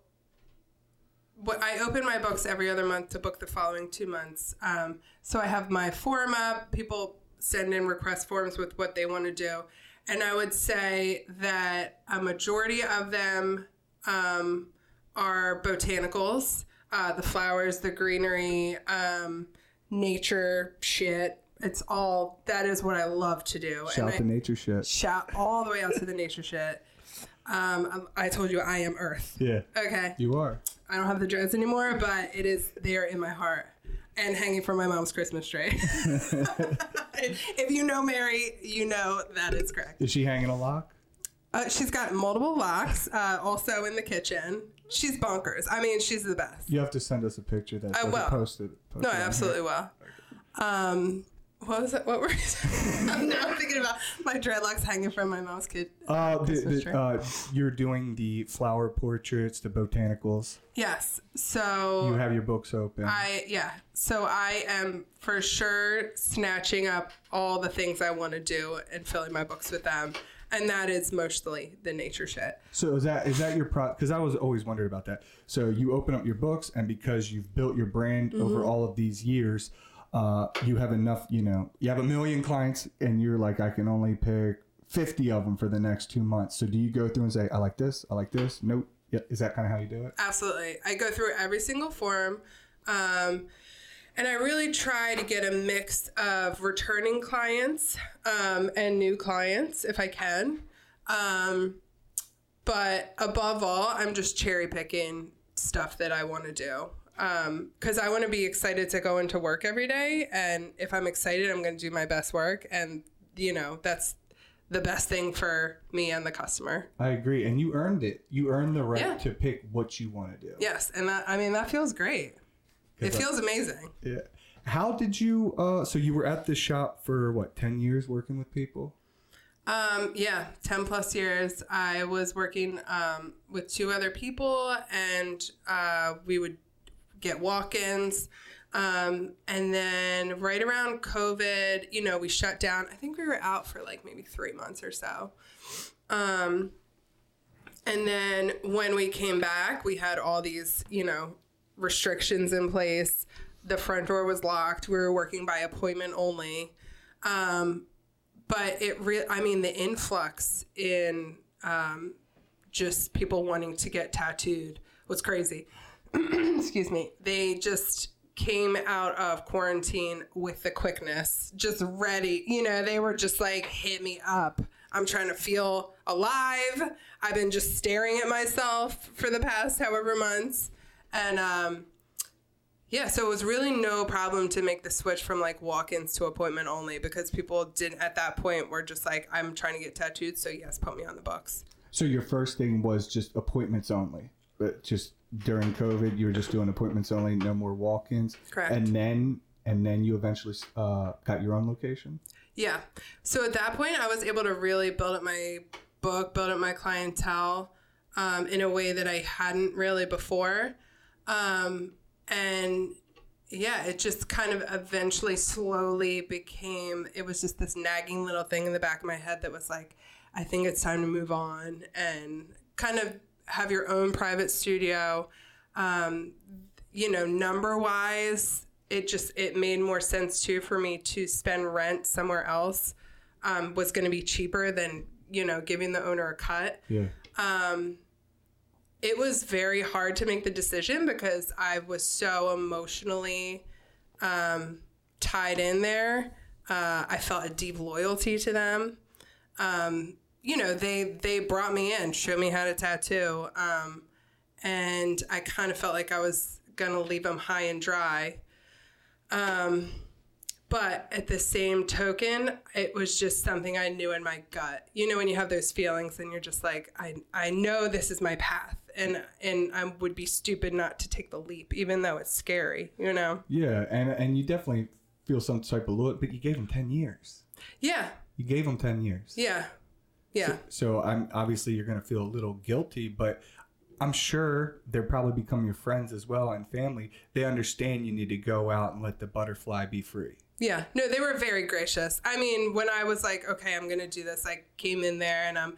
S2: what I open my books every other month to book the following two months. Um, so I have my form up. People send in request forms with what they want to do, and I would say that a majority of them um, are botanicals, uh, the flowers, the greenery, um, nature shit. It's all that is what I love to do.
S1: Shout
S2: and
S1: out
S2: I,
S1: to nature shit.
S2: shout all the way out to the nature shit. Um, I I told you I am Earth.
S1: Yeah,
S2: Okay,
S1: you are.
S2: I don't have the dreads anymore, but it is there in my heart and hanging from my mom's Christmas tree. if you know Mary, you know that is correct.
S1: Is she hanging a lock?
S2: Uh, she's got multiple locks, uh, also in the kitchen. She's bonkers. I mean, she's the best.
S1: You have to send us a picture that
S2: I will.
S1: posted. posted
S2: No, I absolutely will. Um, what was it? What were you saying? now I'm thinking about my dreadlocks hanging from my mom's kid.
S1: Uh, the, the, uh, you're doing the flower portraits, the botanicals.
S2: Yes. So
S1: You have your books open.
S2: I yeah. So I am for sure snatching up all the things I want to do and filling my books with them. And that is mostly the nature shit.
S1: So is that is that your pro? Because I was always wondering about that. So you open up your books, and because you've built your brand
S2: Mm-hmm.
S1: over all of these years, uh, you have enough. You know, you have a million clients, and you're like, I can only pick fifty of them for the next two months. So do you go through and say, I like this, I like this? Nope. Yeah, is that kind of how you do it?
S2: Absolutely. I go through every single form. Um, and I really try to get a mix of returning clients um, and new clients if I can. Um, but above all, I'm just cherry picking stuff that I want to do. Because I want to be excited to go into work every day. And if I'm excited, I'm going to do my best work. And, you know, that's the best thing for me and the customer.
S1: I agree, and you earned it. You earned the right
S2: Yeah.
S1: to pick what you want to do.
S2: Yes. And that, I mean, that feels great. It feels amazing.
S1: Yeah. How did you? Uh, so you were at the shop for what? Ten years working with people.
S2: Um, yeah, 10 plus years. I was working um, with two other people, and uh, we would get walk ins. Um, and then right around COVID, you know, we shut down. I think we were out for like maybe three months or so. Um, and then when we came back, we had all these, you know, restrictions in place. The front door was locked. We were working by appointment only. Um, but it real i mean the influx in um, just people wanting to get tattooed was crazy excuse me they just came out of quarantine with the quickness just ready you know they were just like hit me up i'm trying to feel alive i've been just staring at myself for the past however months and um, Yeah, so it was really no problem to make the switch from like walk-ins to appointment only because people didn't at that point were just like, I'm trying to get tattooed, so yes, put me on the books.
S1: So your first thing was just appointments only, but just during COVID, you were just doing appointments only, no more walk-ins.
S2: Correct.
S1: And then, and then you eventually uh, got your own location.
S2: Yeah. So at that point, I was able to really build up my book, build up my clientele um, in a way that I hadn't really before. Um, and yeah, it just kind of eventually slowly became, it was just this nagging little thing in the back of my head that was like, I think it's time to move on and kind of have your own private studio. Um, you know, number wise, it just it made more sense too for me to spend rent somewhere else um, was going to be cheaper than you know giving the owner a cut.
S1: Yeah.
S2: Um, it was very hard to make the decision because I was so emotionally um, tied in there. Uh, I felt a deep loyalty to them. Um, you know, they they brought me in, showed me how to tattoo, um, and I kind of felt like I was gonna leave them high and dry. Um, but at the same token, it was just something I knew in my gut. You know, when you have those feelings and you're just like, I, I know this is my path and, and I would be stupid not to take the leap, even though it's scary, you know?
S1: Yeah, and and you definitely feel some type of look, but you gave them ten years.
S2: Yeah.
S1: You gave them ten years.
S2: Yeah. Yeah.
S1: So I'm obviously you're gonna feel a little guilty, but I'm sure they're probably become your friends as well and family. They understand you need to go out and let the butterfly be free.
S2: Yeah, no, they were very gracious. I mean, when I was like, okay, I'm gonna do this, I came in there and I'm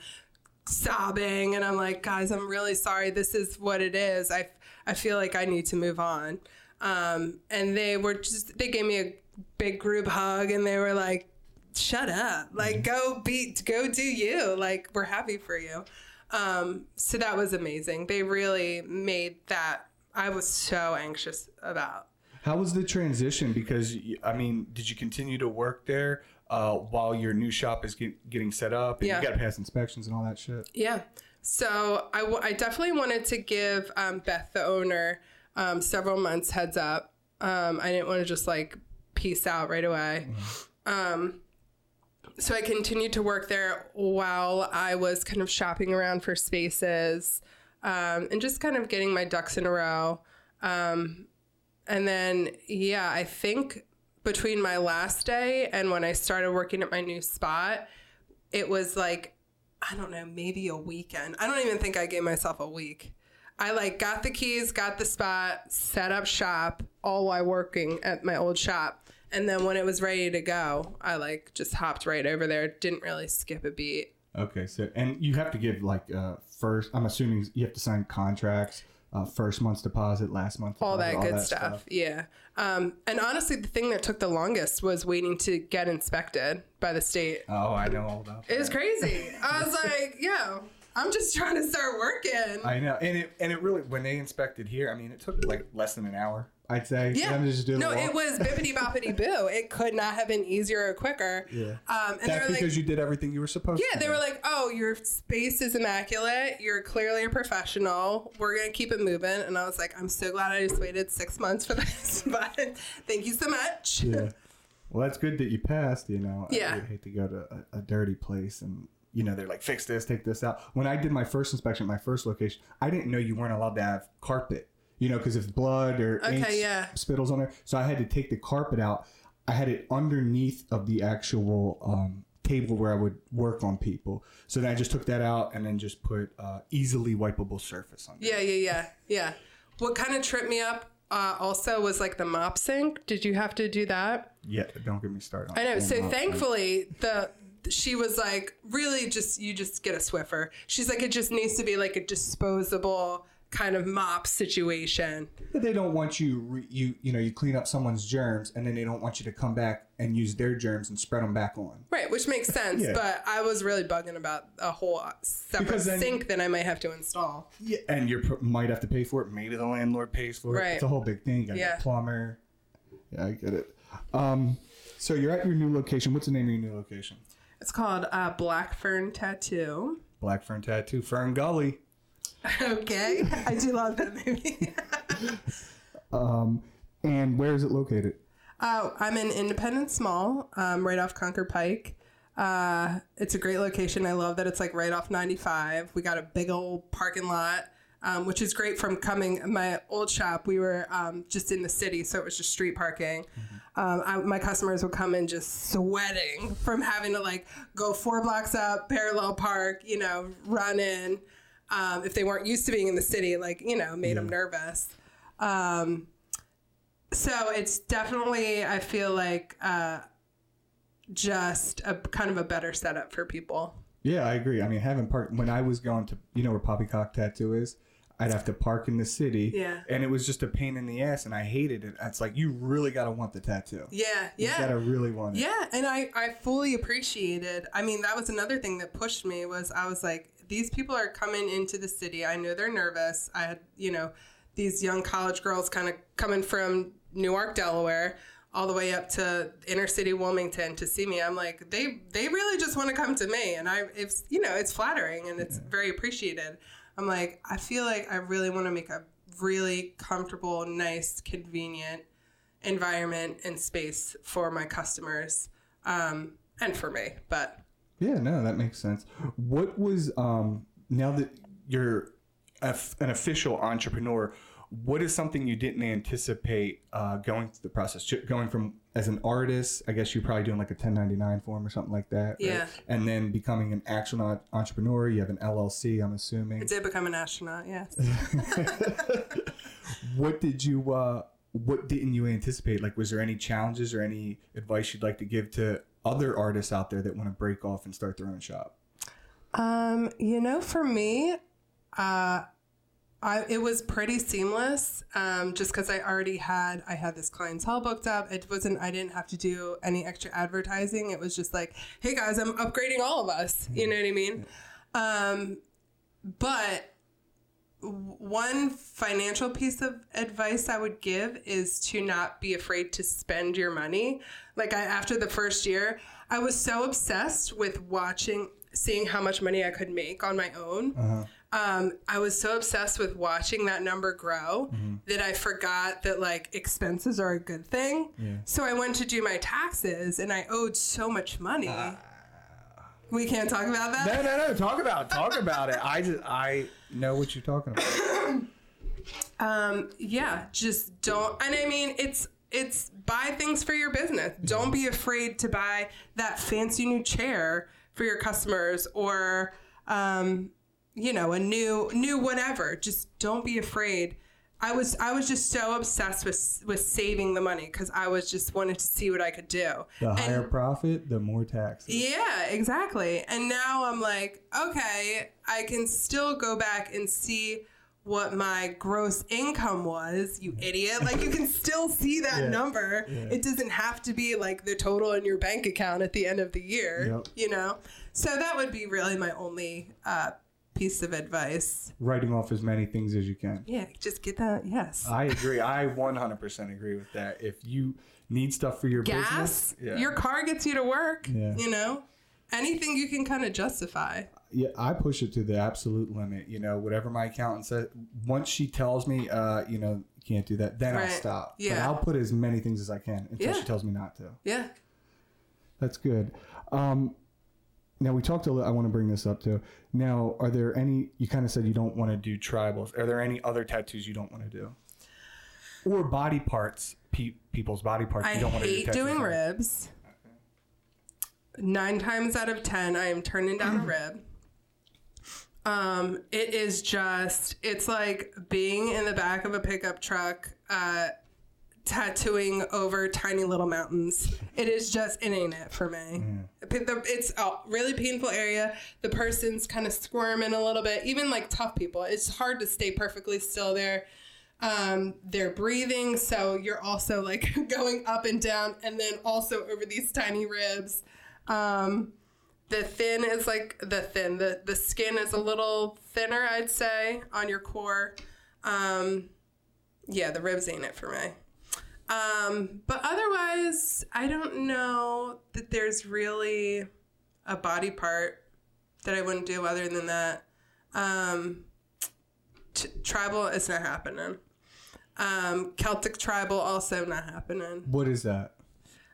S2: sobbing and I'm like, guys, I'm really sorry. This is what it is. I, I feel like I need to move on. Um, and they were just, they gave me a big group hug and they were like, shut up, like go be, go do you. Like we're happy for you. Um, so that was amazing. They really made that I was so anxious about.
S1: How was the transition? Because I mean, did you continue to work there uh, while your new shop is get, getting set up? And
S2: Yeah.
S1: You got to pass inspections and all that shit.
S2: Yeah. So I, w- I definitely wanted to give um, Beth, the owner, um, several months heads up. Um, I didn't want to just like peace out right away. Um, so I continued to work there while I was kind of shopping around for spaces um, and just kind of getting my ducks in a row. Um, and then, yeah, I think between my last day and when I started working at my new spot, it was like, I don't know, maybe a weekend. I don't even think I gave myself a week. I like got the keys, got the spot, set up shop, all while working at my old shop. And then when it was ready to go, I like just hopped right over there. Didn't really skip a beat.
S1: Okay, so and you have to give like uh, first. I'm assuming you have to sign contracts. Uh, first month's deposit, last month,
S2: all
S1: deposit,
S2: that good stuff. Yeah. Um, and honestly, the thing that took the longest was waiting to get inspected by the state.
S1: Oh, I know all about.
S2: It was crazy. I was like, yo, I'm just trying to start working.
S1: I know, and it and it really when they inspected here, I mean, it took like less than an hour. I'd say.
S2: Yeah.
S1: To just do
S2: No, it was bippity boppity boo. It could not have been easier or quicker.
S1: Yeah.
S2: Um, and
S1: That's because
S2: like,
S1: you did everything you were supposed
S2: yeah,
S1: to.
S2: Yeah, they were like, oh, your space is immaculate. You're clearly a professional. We're going to keep it moving. And I was like, I'm so glad I just waited six months for this. but thank you so much.
S1: Yeah. Well, that's good that you passed. You know. I
S2: Yeah.
S1: would hate to go to a, a dirty place and. You know, they're like, fix this, take this out. When I did my first inspection, at my first location, I didn't know you weren't allowed to have carpet. You know, because if blood or
S2: Okay,
S1: ink
S2: yeah.
S1: spittles on there, so I had to take the carpet out. I had it underneath of the actual um, table where I would work on people. So then I just took that out and then just put uh, easily wipeable surface on.
S2: Yeah, yeah, yeah, yeah. What kind of tripped me up uh, also was like the mop sink. Did you have to do that?
S1: Yeah, don't get me started. On
S2: I know. So thankfully, the she was like, really, just you just get a Swiffer. She's like, it just needs to be like a disposable kind of mop situation.
S1: But they don't want you, re, you, you know, you clean up someone's germs, and then they don't want you to come back and use their germs and spread them back on.
S2: Right, which makes sense.
S1: Yeah.
S2: But I was really bugging about a whole separate
S1: then-
S2: sink that I might have to install.
S1: Yeah, and you pr- might have to pay for it. Maybe the landlord pays for it.
S2: Right.
S1: It's a whole big thing. You got
S2: Yeah.
S1: a plumber. Yeah, I get it. Um, so you're at your new location. What's the name of your new location?
S2: It's called uh, Black Fern Tattoo.
S1: Black Fern Tattoo, Fern Gully.
S2: okay, I do love that movie.
S1: um, And where is it located?
S2: Uh, I'm in Independence Mall, um, right off Concord Pike. Uh, it's a great location. I love that it's like right off 95. We got a big old parking lot, um, which is great from coming. My old shop, we were um, just in the city, so it was just street parking. Um, I, my customers would come in just sweating from having to like go four blocks up, parallel park, you know, run in. Um, if they weren't used to being in the city, like, you know, made them nervous. Um, so it's definitely, I feel like, uh, just a kind of a better setup for people.
S1: Yeah, I agree. I mean, having park when I was going to, you know, where Poppycock Tattoo is, I'd have to park in the city.
S2: Yeah.
S1: And it was just a pain in the ass, and I hated it. It's like you really gotta want the tattoo.
S2: Yeah,
S1: You
S2: yeah.
S1: gotta really want it.
S2: Yeah, and I I fully appreciated. I mean, that was another thing that pushed me was I was like, these people are coming into the city. I know they're nervous. I had you know these young college girls kind of coming from Newark, Delaware, all the way up to inner city Wilmington to see me. I'm like, they they really just want to come to me, and I it's you know it's flattering and it's very appreciated. I'm like, I feel like I really want to make a really comfortable, nice, convenient environment and space for my customers um, and for me. But
S1: Yeah, no, that makes sense. What was um now that you're an official entrepreneur, what is something you didn't anticipate uh, going through the process? Going from as an artist, I guess you're probably doing like a 1099 form or something like that. right?
S2: Yeah.
S1: And then becoming an actual entrepreneur, you have an LLC, I'm assuming.
S2: I did become an astronaut, yes.
S1: what did you uh what didn't you anticipate like was there any challenges or any advice you'd like to give to other artists out there that want to break off and start their own shop
S2: um, you know, for me, uh, I, it was pretty seamless um, just because I already had I had this clientele booked up. It wasn't I didn't have to do any extra advertising. It was just like, hey guys, I'm upgrading all of us. You know what I mean? Um, but one financial piece of advice I would give is to not be afraid to spend your money. Like I, after the first year, I was so obsessed with watching, seeing how much money I could make on my own. Uh-huh. Um, I was so obsessed with watching that number grow mm-hmm. that I forgot that like expenses are a good thing. So I went to do my taxes and I owed so much money. Ah. We can't talk about that.
S1: no no no talk about it talk about it i just i know what you're talking about
S2: Um, yeah, just don't. And I mean, it's it's buy things for your business. Don't be afraid to buy that fancy new chair for your customers or, um, you know, a new new whatever. Just don't be afraid. I was I was just so obsessed with with saving the money because I was just wanted to see what I could do.
S1: the
S2: And-
S1: higher profit the more taxes
S2: yeah, exactly. And now I'm like, okay, I can still go back and see what my gross income was, you idiot. Like you can still see that
S1: Yeah.
S2: number. It doesn't have to be like the total in your bank account at the end of the year,
S1: Yep.
S2: you know? So that would be really my only uh, piece of advice.
S1: writing off as many things as you can
S2: Yeah, just get that. Yes.
S1: i agree i 100% agree with that if you need stuff for your
S2: Gas,
S1: business yeah.
S2: your car gets you to work,
S1: Yeah.
S2: you know? Anything you can kind of justify.
S1: yeah i push it to the absolute limit you know whatever my accountant says once she tells me uh you know you can't do that then i'll
S2: Right.
S1: stop but i'll put as many things as i can until
S2: Yeah.
S1: she tells me not to
S2: Yeah.
S1: That's good. Um, now we talked a little. I want to bring this up too. Now, are there any? You kind of said you don't want to do tribals. Are there any other tattoos you don't want to do, or body parts? Pe- people's body parts.
S2: I
S1: you don't want to do
S2: hate
S1: tattoos
S2: doing
S1: on?
S2: ribs. Nine times out of ten, I am turning down a rib. Um, it is just, it's like being in the back of a pickup truck, uh, tattooing over tiny little mountains. It is just, it ain't it for me. It's a really painful area. The person's kind of squirming a little bit. Even like tough people, it's hard to stay perfectly still there um, they're breathing, so you're also like going up and down, and then also over these tiny ribs. Um, the thin is like the thin. The the skin is a little thinner, I'd say, on your core. Um, yeah, the ribs ain't it for me. Um, but otherwise, I don't know that there's really a body part that I wouldn't do other than that. Um, t- tribal is not happening. Um, Celtic tribal also not happening.
S1: What is that?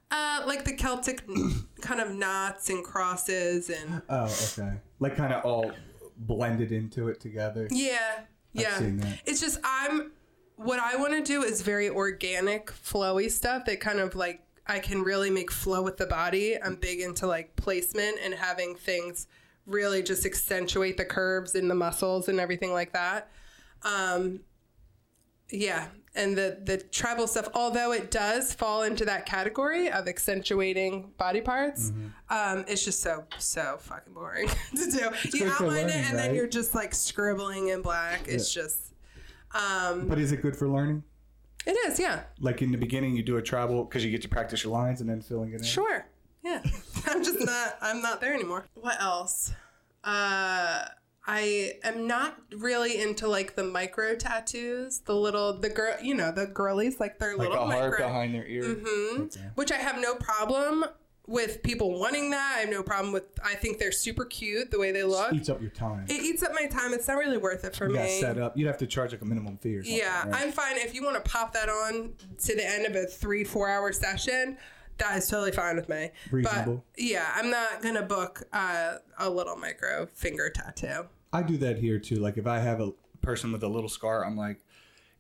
S2: Uh, like the Celtic kind of knots and crosses and
S1: Oh, okay. Like kind of all blended into it together.
S2: yeah, yeah.
S1: seen that.
S2: It's just I'm what I want to do is very organic, flowy stuff that kind of like I can really make flow with the body. I'm big into like placement and having things really just accentuate the curves in the muscles and everything like that. Um, yeah, and the the tribal stuff, although it does fall into that category of accentuating body parts, um, it's just so so fucking boring to do. you
S1: good for
S2: outline it and then you're just like scribbling in black. It's just um,
S1: But is it good for learning?
S2: it is, yeah,
S1: Like in the beginning, you do a tribal because you get to practice your lines and then filling it in.
S2: sure, yeah. I'm just not. I'm not there anymore. What else? Uh, I am not really into like the micro tattoos, the little the girl, you know, the girlies like their
S1: Like
S2: little
S1: a heart
S2: micro.
S1: behind their ear.
S2: Mhm.
S1: Okay.
S2: which I have no problem with people wanting that. I have no problem with. I think they're super cute the way they look.
S1: It eats up your time.
S2: It eats up my time. It's not really worth it for
S1: you
S2: me.
S1: set up. You'd have to charge like a minimum fee or something.
S2: Yeah,
S1: right?
S2: I'm fine if you want to pop that on to the end of a three four hour session. That is totally fine with me.
S1: Reasonable.
S2: But yeah, I'm not gonna book uh, a little micro finger tattoo.
S1: I do that here too. Like if I have a person with a little scar, I'm like,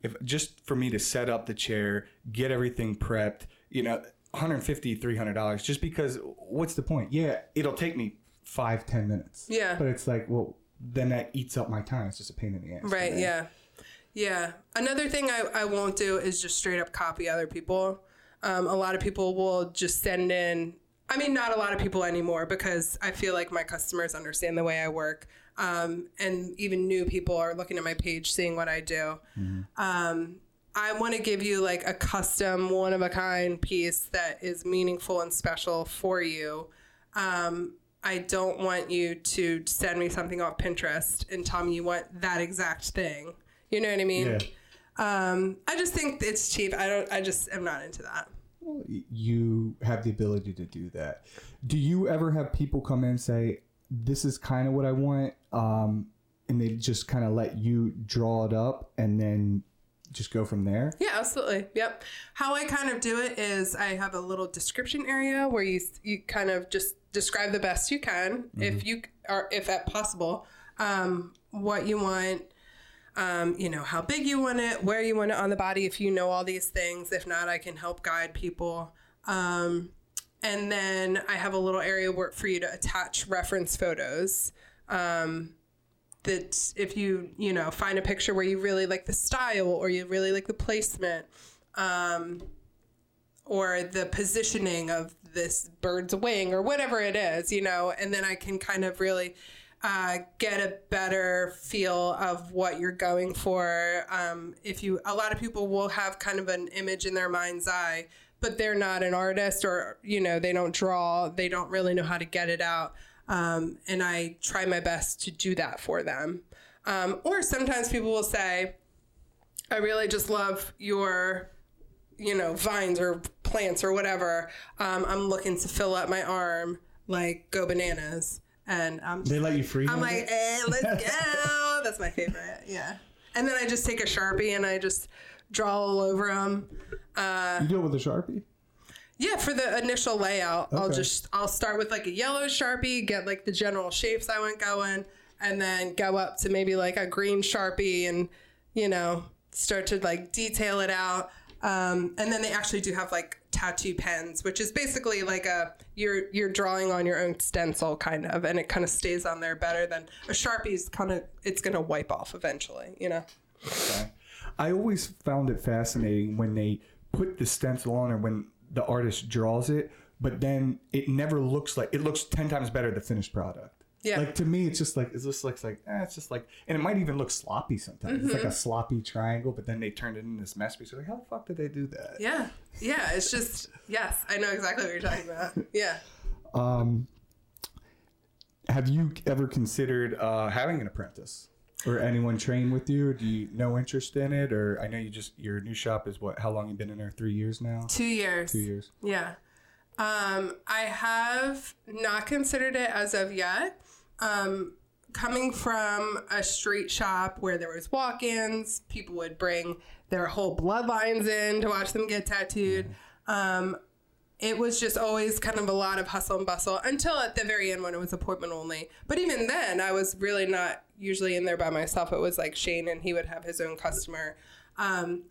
S1: if just for me to set up the chair, get everything prepped, you know, 150 300 dollars just because what's the point yeah it'll take me five ten minutes
S2: Yeah.
S1: but it's like well then that eats up my time it's just a pain in the ass
S2: Right, yeah. Yeah. Another thing I, I won't do is just straight up copy other people. Um, a lot of people will just send in, I mean, not a lot of people anymore because I feel like my customers understand the way I work. Um, and even new people are looking at my page, seeing what I do. Um, I want to give you like a custom, one of a kind piece that is meaningful and special for you. Um, I don't want you to send me something off Pinterest and tell me you want that exact thing. You know what I mean?
S1: yeah
S2: Um, I just think it's cheap. I don't. I just am not into that.
S1: Well, you have the ability to do that do you ever have people come in and say this is kind of what i want um, and they just kind of let you draw it up and then just go from there
S2: Yeah, absolutely. Yep. How I kind of do it is I have a little description area where you you kind of just describe the best you can, if you are if at possible, um, what you want. Um, you know how big you want it, where you want it on the body. If you know all these things, if not, I can help guide people. Um, and then I have a little area where for you to attach reference photos. Um, that if you you know find a picture where you really like the style or you really like the placement um, or the positioning of this bird's wing or whatever it is you know and then i can kind of really uh, get a better feel of what you're going for. Um, if you a lot of people will have kind of an image in their mind's eye but they're not an artist or you know they don't draw they don't really know how to get it out um, and I try my best to do that for them. Um, or sometimes people will say, I really just love your, you know, vines or plants or whatever. Um, I'm looking to fill up my arm, like go bananas. And um,
S1: they let you free
S2: I'm like, eh, let's go. That's my favorite. Yeah. And then I just take a Sharpie and I just draw all over them. Uh,
S1: you do it with a sharpie
S2: yeah, for the initial layout, I'll just I'll start with like a yellow sharpie, get like the general shapes I want going, and then go up to maybe like a green sharpie, and you know start to like detail it out. Um, and then they actually do have like tattoo pens, which is basically like a you're you're drawing on your own stencil kind of, and it kind of stays on there better than a sharpie's kind of it's gonna wipe off eventually, you know.
S1: Okay. I always found it fascinating when they put the stencil on or when the artist draws it, but then it never looks like it looks ten times better the finished product.
S2: Yeah.
S1: Like to me, it's just like it just looks like eh, it's just like, and it might even look sloppy sometimes. It's like
S2: Mm-hmm.
S1: a sloppy triangle, but then they turned it into this masterpiece. You're like, how the fuck did they do that?
S2: Yeah, yeah. It's just yes, I know exactly what you're talking about. Yeah.
S1: Um, have you ever considered uh, having an apprentice or anyone train with you? Do you no interest in it? Or I know you just your new shop is what? How long you been in there? Three years now.
S2: Two years.
S1: Two years.
S2: Yeah. Um, I have not considered it as of yet. Um, coming from a street shop where there was walk-ins, people would bring their whole bloodlines in to watch them get tattooed. Um, it was just always kind of a lot of hustle and bustle until at the very end when it was appointment only. But even then, I was really not usually in there by myself. It was like Shane, and he would have his own customer. Um,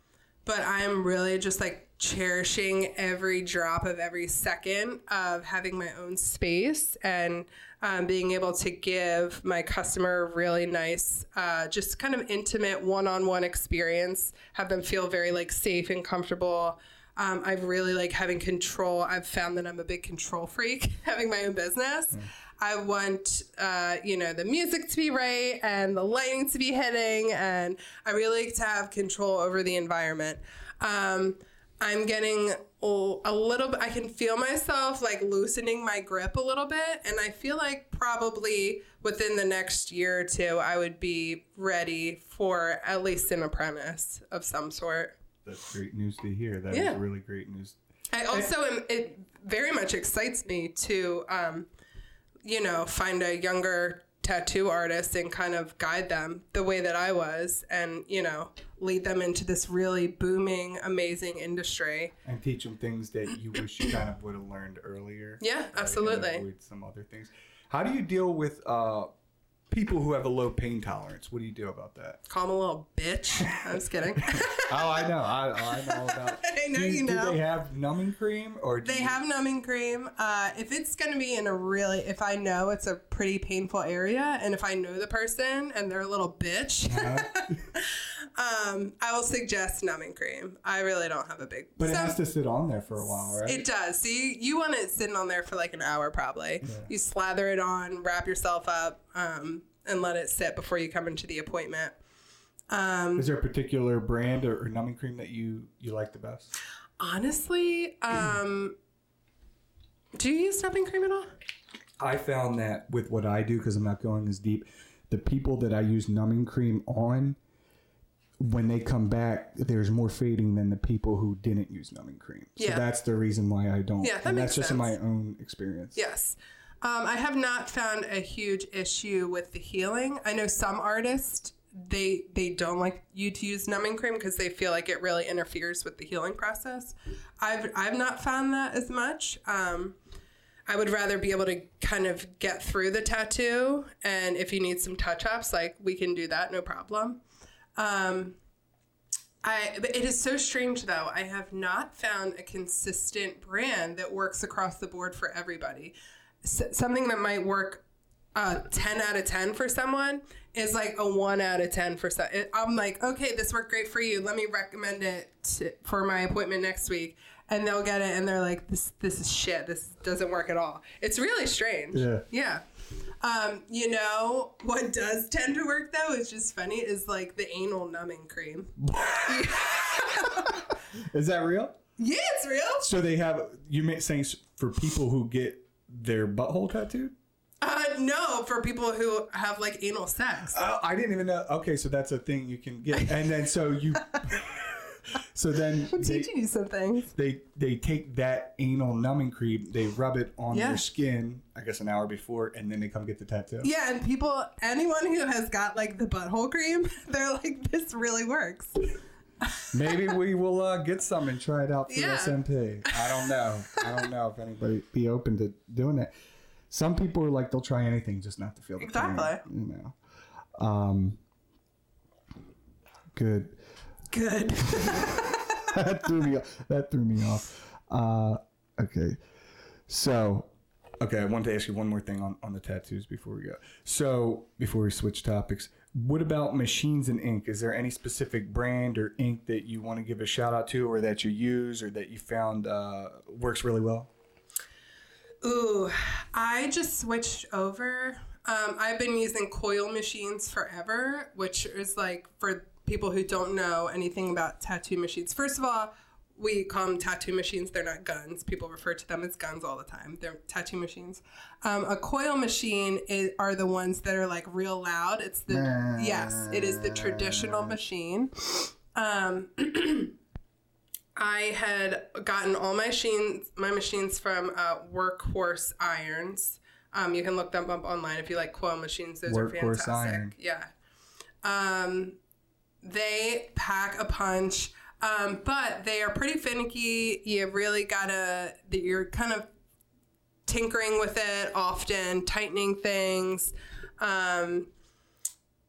S2: but I'm really just like cherishing every drop of every second of having my own space and um, being able to give my customer a really nice, uh, just kind of intimate one-on-one experience. Have them feel very like safe and comfortable. Um, I've really like having control. I've found that I'm a big control freak having my own business. Mm. I want, uh, you know, the music to be right and the lighting to be hitting, and I really like to have control over the environment. Um, I'm getting a little bit, I can feel myself like loosening my grip a little bit. And I feel like probably within the next year or two, I would be ready for at least an apprentice of some sort.
S1: That's great news to hear. That yeah. is really great news.
S2: I also am, it very much excites me to, um, you know, find a younger tattoo artist and kind of guide them the way that I was and, you know, lead them into this really booming, amazing industry.
S1: And teach them things that you wish you kind of would have learned earlier.
S2: Yeah, absolutely.
S1: Avoid some other things. How do you deal with uh, people who have a low pain tolerance. What do you do about that?
S2: Call them a little bitch. I was kidding.
S1: oh, I know. I, I know about.
S2: I know do, you know.
S1: Do they have numbing cream or?
S2: they
S1: you...
S2: have numbing cream. Uh, if it's going to be in a really, if I know it's a pretty painful area, and if I know the person and they're a little bitch. Uh-huh. Um, I will suggest numbing cream. I really don't have a big.
S1: But so, it has to sit on there for a while, right?
S2: It does. See, you want it sitting on there for like an hour, probably. Yeah. You slather it on, wrap yourself up, um, and let it sit before you come into the appointment.
S1: Um, Is there a particular brand or, or, numbing cream that you you like the best?
S2: Honestly, um, do you use numbing cream at all?
S1: I found that with what I do, because I'm not going as deep, the people that I use numbing cream on when they come back, there's more fading than the people who didn't use numbing cream. So yeah. that's the reason why I don't.
S2: Yeah, that
S1: and that's just
S2: sense.
S1: in my own experience.
S2: Yes. Um, I have not found a huge issue with the healing. I know some artists they they don't like you to use numbing cream because they feel like it really interferes with the healing process. I've I've not found that as much. Um, I would rather be able to kind of get through the tattoo, and if you need some touch ups, like we can do that, no problem. Um, I, it is so strange though. I have not found a consistent brand that works across the board for everybody. S- something that might work uh, 10 out of 10 for someone is like a 1 out of 10 for some. I'm like, okay, this worked great for you. Let me recommend it to, for my appointment next week. And they'll get it and they're like, this, this is shit. This doesn't work at all. It's really strange.
S1: Yeah.
S2: Yeah. Um, you know what does tend to work though is just funny is like the anal numbing cream.
S1: is that real?
S2: Yeah, it's real.
S1: So they have you may saying for people who get their butthole tattooed?
S2: Uh, no, for people who have like anal sex.
S1: Uh, I didn't even know. Okay, so that's a thing you can get, and then so you so then
S2: I'm they, teaching you some things.
S1: They they take that anal numbing cream, they rub it on yeah. their skin, I guess an hour before, and then they come get the tattoo.
S2: Yeah, and people, anyone who has got like the butthole cream, they're like, this really works.
S1: Maybe we will uh, get some and try it out for yeah. SMP. I don't know. I don't know if anybody be open to doing it. Some people are like they'll try anything just not to feel the
S2: exactly.
S1: Pain, you know. Um, good.
S2: Good.
S1: that threw me. Off. That threw me off. Uh, okay, so okay, I wanted to ask you one more thing on on the tattoos before we go. So before we switch topics, what about machines and ink? Is there any specific brand or ink that you want to give a shout out to, or that you use, or that you found uh, works really well?
S2: Ooh, I just switched over. Um, I've been using coil machines forever, which is like for people who don't know anything about tattoo machines. First of all, we call them tattoo machines. They're not guns. People refer to them as guns all the time. They're tattoo machines. Um, a coil machine is, are the ones that are like real loud. It's the yes, it is the traditional machine. Um, I had gotten all my machines, my machines from uh, Workhorse Irons. Um, you can look them up online if you like coil machines. Those are
S1: Workhorse
S2: fantastic.
S1: iron.
S2: Yeah. Um, they pack a punch, um, but they are pretty finicky. You really gotta. You're kind of tinkering with it often, tightening things. Um,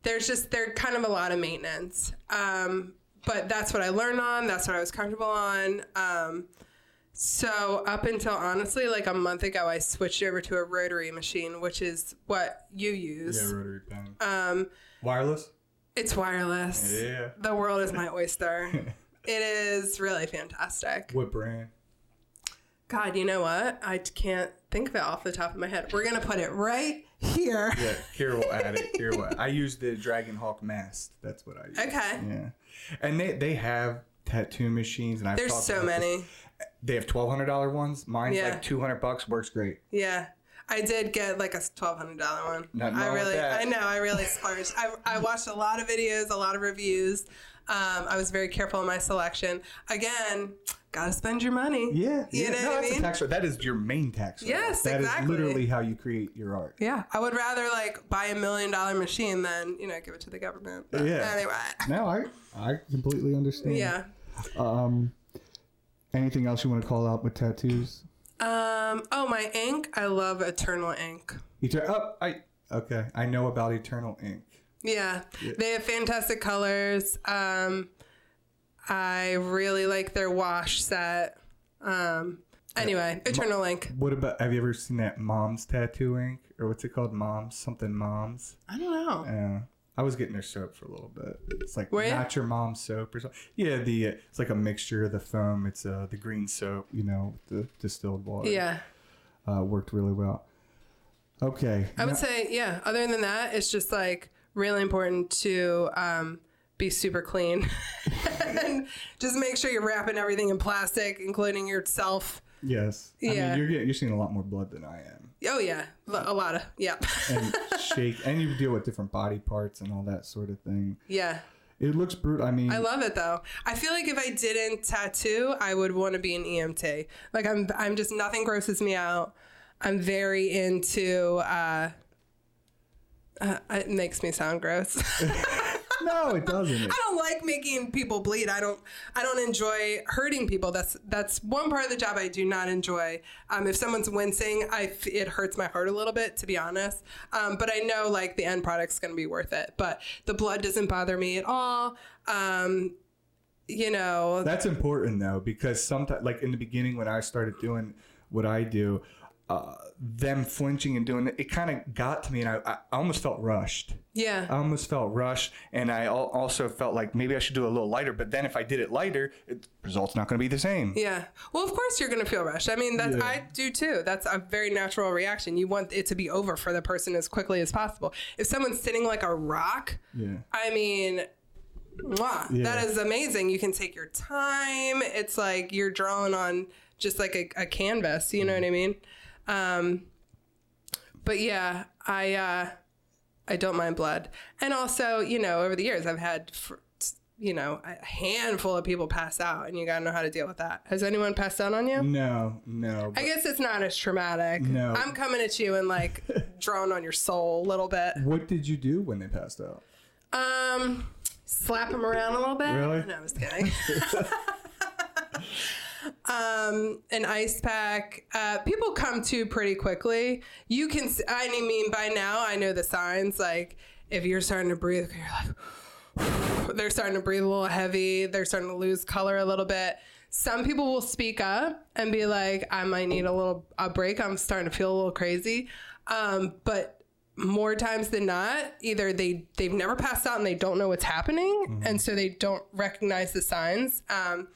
S2: there's just they're kind of a lot of maintenance. Um, but that's what I learned on. That's what I was comfortable on. Um, so up until honestly like a month ago, I switched over to a rotary machine, which is what you use.
S1: Yeah, rotary pen.
S2: Um,
S1: Wireless.
S2: It's wireless.
S1: Yeah.
S2: The world is my oyster. it is really fantastic.
S1: What brand?
S2: God, you know what? I can't think of it off the top of my head. We're gonna put it right here.
S1: Yeah, here we'll add it. Kira will. I use the Dragonhawk Mast. That's what I use.
S2: Okay.
S1: Yeah, and they they have tattoo machines, and I've
S2: There's so
S1: about this.
S2: many.
S1: They have twelve hundred dollar ones. Mine's
S2: Yeah.
S1: like two hundred bucks. Works great.
S2: Yeah. I did get like a twelve hundred dollar one.
S1: Nothing
S2: I really. I know, I really splurged. I, I watched a lot of videos, a lot of reviews. Um, I was very careful in my selection. Again, gotta spend your money.
S1: Yeah,
S2: You
S1: yeah.
S2: know
S1: no,
S2: what I
S1: that's
S2: mean?
S1: a tax. That is your main tax. write-off.
S2: Yes,
S1: That is
S2: exactly.
S1: literally how you create your art.
S2: Yeah, I would rather like buy a million dollar machine than you know give it to the government. But
S1: Yeah.
S2: Anyway.
S1: No, I I completely understand.
S2: Yeah.
S1: Um, anything else you want to call out with tattoos?
S2: Um. Oh, my ink. I love Eternal Ink.
S1: Eternal. Oh, I okay. I know about Eternal Ink.
S2: Yeah, they have fantastic colors. Um, I really like their wash set. Um, anyway, Eternal Ink.
S1: What about? Have you ever seen that Mom's Tattoo Ink or what's it called? Mom's something Mom's.
S2: I don't know.
S1: Yeah. I was getting their soap for a little bit. It's like
S2: Were
S1: not your mom's soap or something. Yeah, the uh, it's like a mixture of the foam. It's uh the green soap, you know, the distilled water.
S2: Yeah,
S1: uh, worked really well. Okay,
S2: I would say yeah. Other than that, it's just like really important to um, be super clean and just make sure you're wrapping everything in plastic, including yourself.
S1: yes. I
S2: Yeah.
S1: mean, you're getting, you're seeing a lot more blood than I am,
S2: Oh yeah, a lot of yeah,
S1: and shake, and you deal with different body parts and all that sort of thing.
S2: yeah.
S1: It looks brutal. I mean,
S2: I love it though. I feel like if I didn't tattoo, I would want to be an EMT. Like I'm, I'm just nothing grosses me out. I'm very into. Uh, uh, it makes me sound gross.
S1: no, it doesn't.
S2: I don't like making people bleed. I don't. I don't enjoy hurting people. That's that's one part of the job I do not enjoy. Um, if someone's wincing, I it hurts my heart a little bit to be honest. Um, but I know like the end product's going to be worth it. But the blood doesn't bother me at all. Um, you know,
S1: That's important though, because sometimes, like in the beginning when I started doing what I do, uh, them flinching and doing it, it kind of got to me, and I, I almost felt rushed.
S2: Yeah.
S1: I almost felt rushed, and I al- also felt like maybe I should do it a little lighter. But then if I did it lighter, it, result's not going to be the same.
S2: Yeah. Well, of course you're going to feel rushed. I mean, that's
S1: Yeah.
S2: I do too. That's a very natural reaction. You want it to be over for the person as quickly as possible. If someone's sitting like a rock,
S1: Yeah.
S2: I mean, mwah,
S1: Yeah.
S2: that is amazing. You can take your time. It's like you're drawing on just like a, a canvas. You know what I mean? Um, but yeah, I uh, I don't mind blood, and also you know over the years I've had. you know, a handful of people pass out, and you gotta know how to deal with that. Has anyone passed out on you?
S1: No, no.
S2: I guess it's not as traumatic.
S1: No.
S2: I'm coming at you and like drawing on your soul a little bit.
S1: what did you do when they passed out?
S2: Um, slap them around a little bit.
S1: Really?
S2: No, I was kidding. um, an ice pack. Uh, people come to pretty quickly. You can. I mean, by now I know the signs. Like if you're starting to breathe, you're like. They're starting to breathe a little heavy. They're starting to lose color a little bit. Some people will speak up and be like, "I might need a little a break. I'm starting to feel a little crazy." Um, but more times than not, either they they've never passed out and they don't know what's happening, and so they don't recognize the signs, um,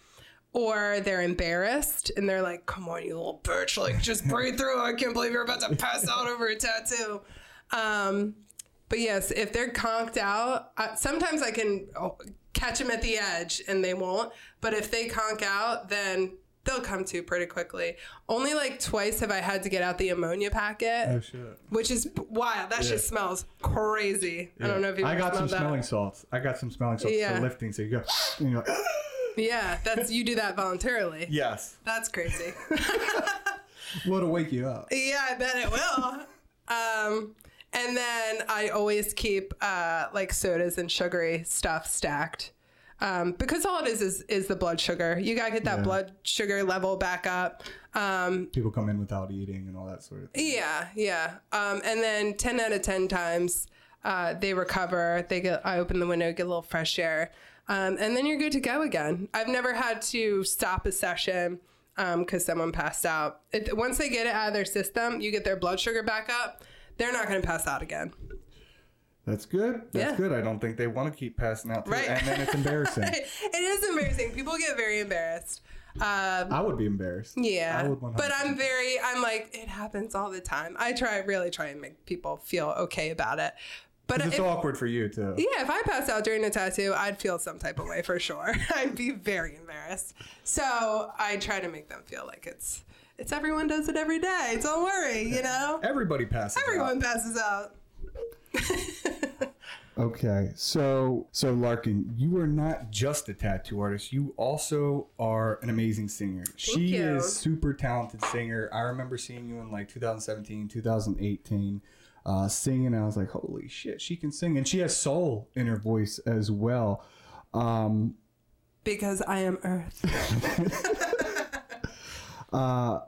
S2: or they're embarrassed and they're like, "Come on, you little bitch! Like, just breathe through. I can't believe you're about to pass out over a tattoo." Um, but yes, if they're conked out, uh, sometimes I can oh, catch them at the edge and they won't. But if they conk out, then they'll come to pretty quickly. Only like twice have I had to get out the ammonia packet
S1: Oh shit!
S2: which is wild. That shit smells crazy. I don't know if you
S1: I got some
S2: that.
S1: smelling salts. I got some smelling salts
S2: Yeah.
S1: for lifting. So you go, and you're like,
S2: Yeah, that's you do that voluntarily.
S1: yes.
S2: That's crazy.
S1: What'll wake you up?
S2: yeah, I bet it will. Um, and then I always keep uh, like sodas and sugary stuff stacked. Um, because all it is is is the blood sugar. You gotta get that
S1: Yeah.
S2: blood sugar level back up. Um,
S1: People come in without eating and all that sort of thing.
S2: yeah, yeah. Um, and then ten out of ten times uh, they recover. They get. I open the window, get a little fresh air, um, and then you're good to go again. I've never had to stop a session because someone passed out. It, once they get it out of their system, you get their blood sugar back up. They're not going to pass out again.
S1: That's good. That's
S2: Yeah.
S1: good. I don't think they want to keep passing out.
S2: Right.
S1: And then it's embarrassing.
S2: it is embarrassing. People get very embarrassed. Um,
S1: I would be embarrassed.
S2: Yeah.
S1: I would 100%.
S2: But I'm very, I'm like, it happens all the time. I try, really try and make people feel okay about it. But
S1: It's
S2: if,
S1: awkward for you too.
S2: yeah, if I passed out during a tattoo, I'd feel some type of way for sure. I'd be very embarrassed. So I try to make them feel like it's, it's everyone does it every day. Don't worry, you know?
S1: Everybody passes. out.
S2: Everyone passes out.
S1: Okay, so so Larkin, you are not just a tattoo artist. You also are an amazing singer. she
S2: you.
S1: is super talented singer. I remember seeing you in like 2017, 2018, uh, singing. I was like, holy shit, she can sing, and she has soul in her voice as well. Um,
S2: Because I am Earth.
S1: Uh,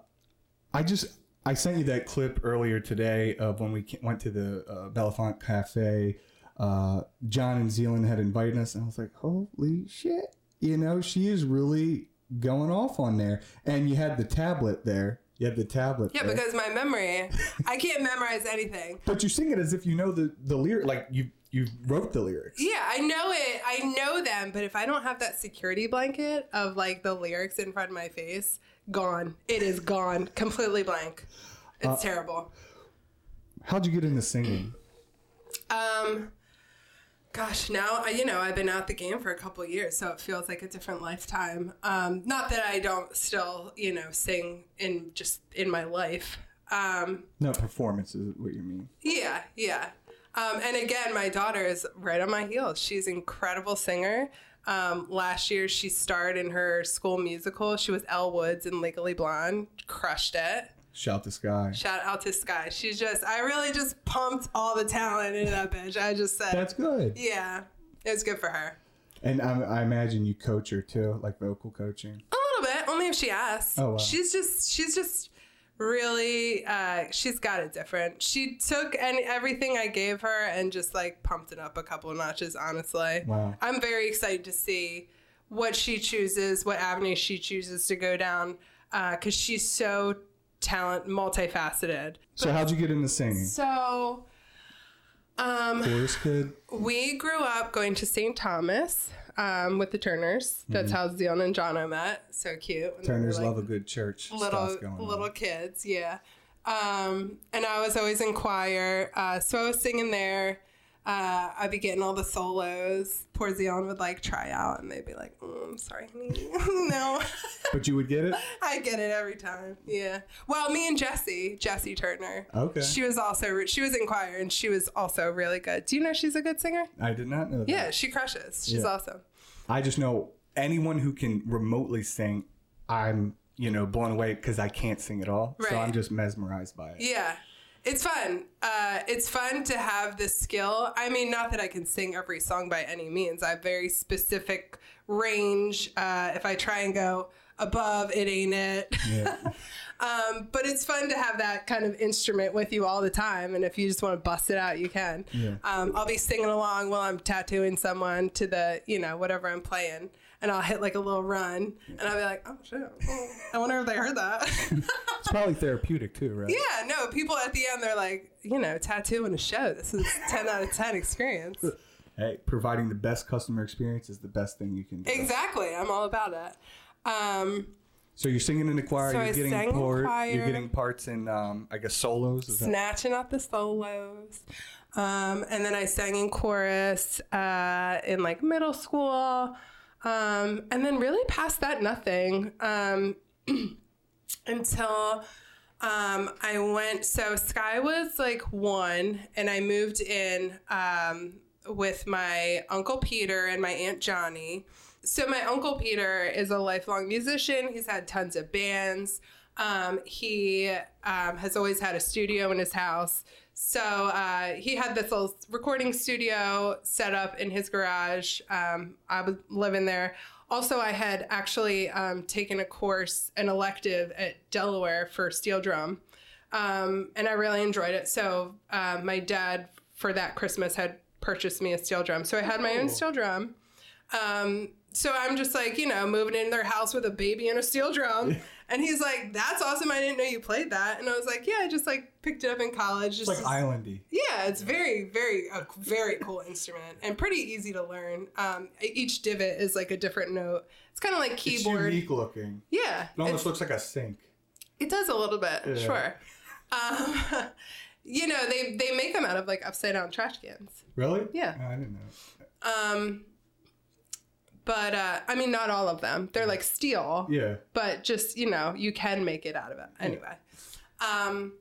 S1: I just I sent you that clip earlier today of when we went to the uh, Belafonte Cafe. Uh, John and Zealand had invited us, and I was like, "Holy shit!" You know, she is really going off on there. And you had the tablet there. You had the tablet.
S2: Yeah,
S1: there.
S2: because my memory, I can't memorize anything.
S1: but you sing it as if you know the the lyric, like you you wrote the lyrics.
S2: Yeah, I know it. I know them, but if I don't have that security blanket of like the lyrics in front of my face, gone. It is gone. Completely blank. It's
S1: Uh,
S2: terrible.
S1: How'd you get into singing?
S2: Um gosh, now I you know, I've been out the game for a couple years, so it feels like a different lifetime. Um not that I don't still, you know, sing in just in my life. Um
S1: No performance is what you mean.
S2: Yeah, yeah. Um, and again, my daughter is right on my heels. She's an incredible singer. Um, last year, she starred in her school musical. She was Elle Woods in Legally Blonde. Crushed it.
S1: Shout to sky.
S2: Shout out to Sky. She's just, I really just pumped all the talent into that bitch. I just said,
S1: That's good.
S2: yeah, it was good for her.
S1: And I, I imagine you coach her too, like vocal coaching.
S2: A little bit, only if she asks.
S1: Oh, wow.
S2: She's just she's just really uh, she's got it different. She took any everything I gave her and just like pumped it up a couple of notches. Honestly,
S1: Wow.
S2: I'm very excited to see what she chooses, what avenue she chooses to go down, because she's so talent multifaceted.
S1: So how'd you get into singing?
S2: So. Um,
S1: Chorus kid.
S2: we grew up going to St. Thomas um, with the Turners. That's how Zion and Jono met. So cute. were,
S1: Turners
S2: like,
S1: love a good church.
S2: little little
S1: on.
S2: kids, yeah. Um, and I was always in choir, uh, so I was singing there. Uh, I'd be getting all the solos. Poor Zion would like try out, and they'd be like, mm, "I'm sorry, honey, no."
S1: But you would get it.
S2: I get it every time. Yeah. Well, me and Jessie, Jessie Turner.
S1: Okay.
S2: She was also she was in choir, and she was also really good. Do you know she's a good singer?
S1: I did not know that.
S2: Yeah, she crushes. She's
S1: Yeah.
S2: awesome.
S1: I just know anyone who can remotely sing, I'm you know blown away because I can't sing at all. So I'm just mesmerized by it.
S2: Yeah. It's fun. Uh, it's fun to have this skill. I mean, not that I can sing every song by any means. I have very specific range. Uh, if I try and go above, it ain't it.
S1: Yeah.
S2: um, but it's fun to have that kind of instrument with you all the time. And if you just want to bust it out, you can.
S1: Yeah.
S2: Um, I'll be singing along while I'm tattooing someone to the, you know, whatever I'm playing. And I'll hit like a little run. And I'll be like, oh, shit. Oh, I wonder if they heard that.
S1: it's probably therapeutic too, right?
S2: Yeah, no, people at the end, they're like, you know, tattoo in a show. This is 10 out of 10 experience.
S1: Hey, providing the best customer experience is the best thing you can do.
S2: Exactly. I'm all about it. Um,
S1: So you're singing in the choir.
S2: So
S1: you're
S2: I
S1: getting
S2: sang in
S1: part.
S2: choir.
S1: You're getting parts in, um, I guess, solos. Is that-
S2: snatching up the solos. Um, and then I sang in chorus uh, in like middle school. Um, and then really past that, nothing. Um, until um, I went. So Sky was like one, and I moved in um, with my uncle Peter and my aunt Johnny. So my uncle Peter is a lifelong musician. He's had tons of bands. Um, he um, has always had a studio in his house. So uh, he had this little recording studio set up in his garage. Um, I was living there. Also, I had actually um, taken a course, an elective at Delaware for steel drum, um, and I really enjoyed it. So uh, my dad, for that Christmas, had purchased me a steel drum. So I had my own steel drum. Um, so I'm just like, you know, moving in their house with a baby and a steel drum. And he's like, that's awesome. I didn't know you played that. And I was like, yeah, I just like picked it up in college.
S1: It's
S2: Just
S1: like islandy.
S2: yeah, it's very, very, a very cool instrument and pretty easy to learn. Um, each divot is like a different note. It's kind of like keyboard.
S1: It's unique looking.
S2: Yeah,
S1: It almost
S2: it's-
S1: looks like a sink.
S2: it does a little bit,
S1: Yeah.
S2: sure. Um, you know, they they make them out of like upside down trash cans.
S1: Really?
S2: Yeah.
S1: Oh, I didn't know.
S2: Um, but uh, I mean, not all of them. They're like steel.
S1: Yeah.
S2: but just you know you can make it out of it. Anyway. Um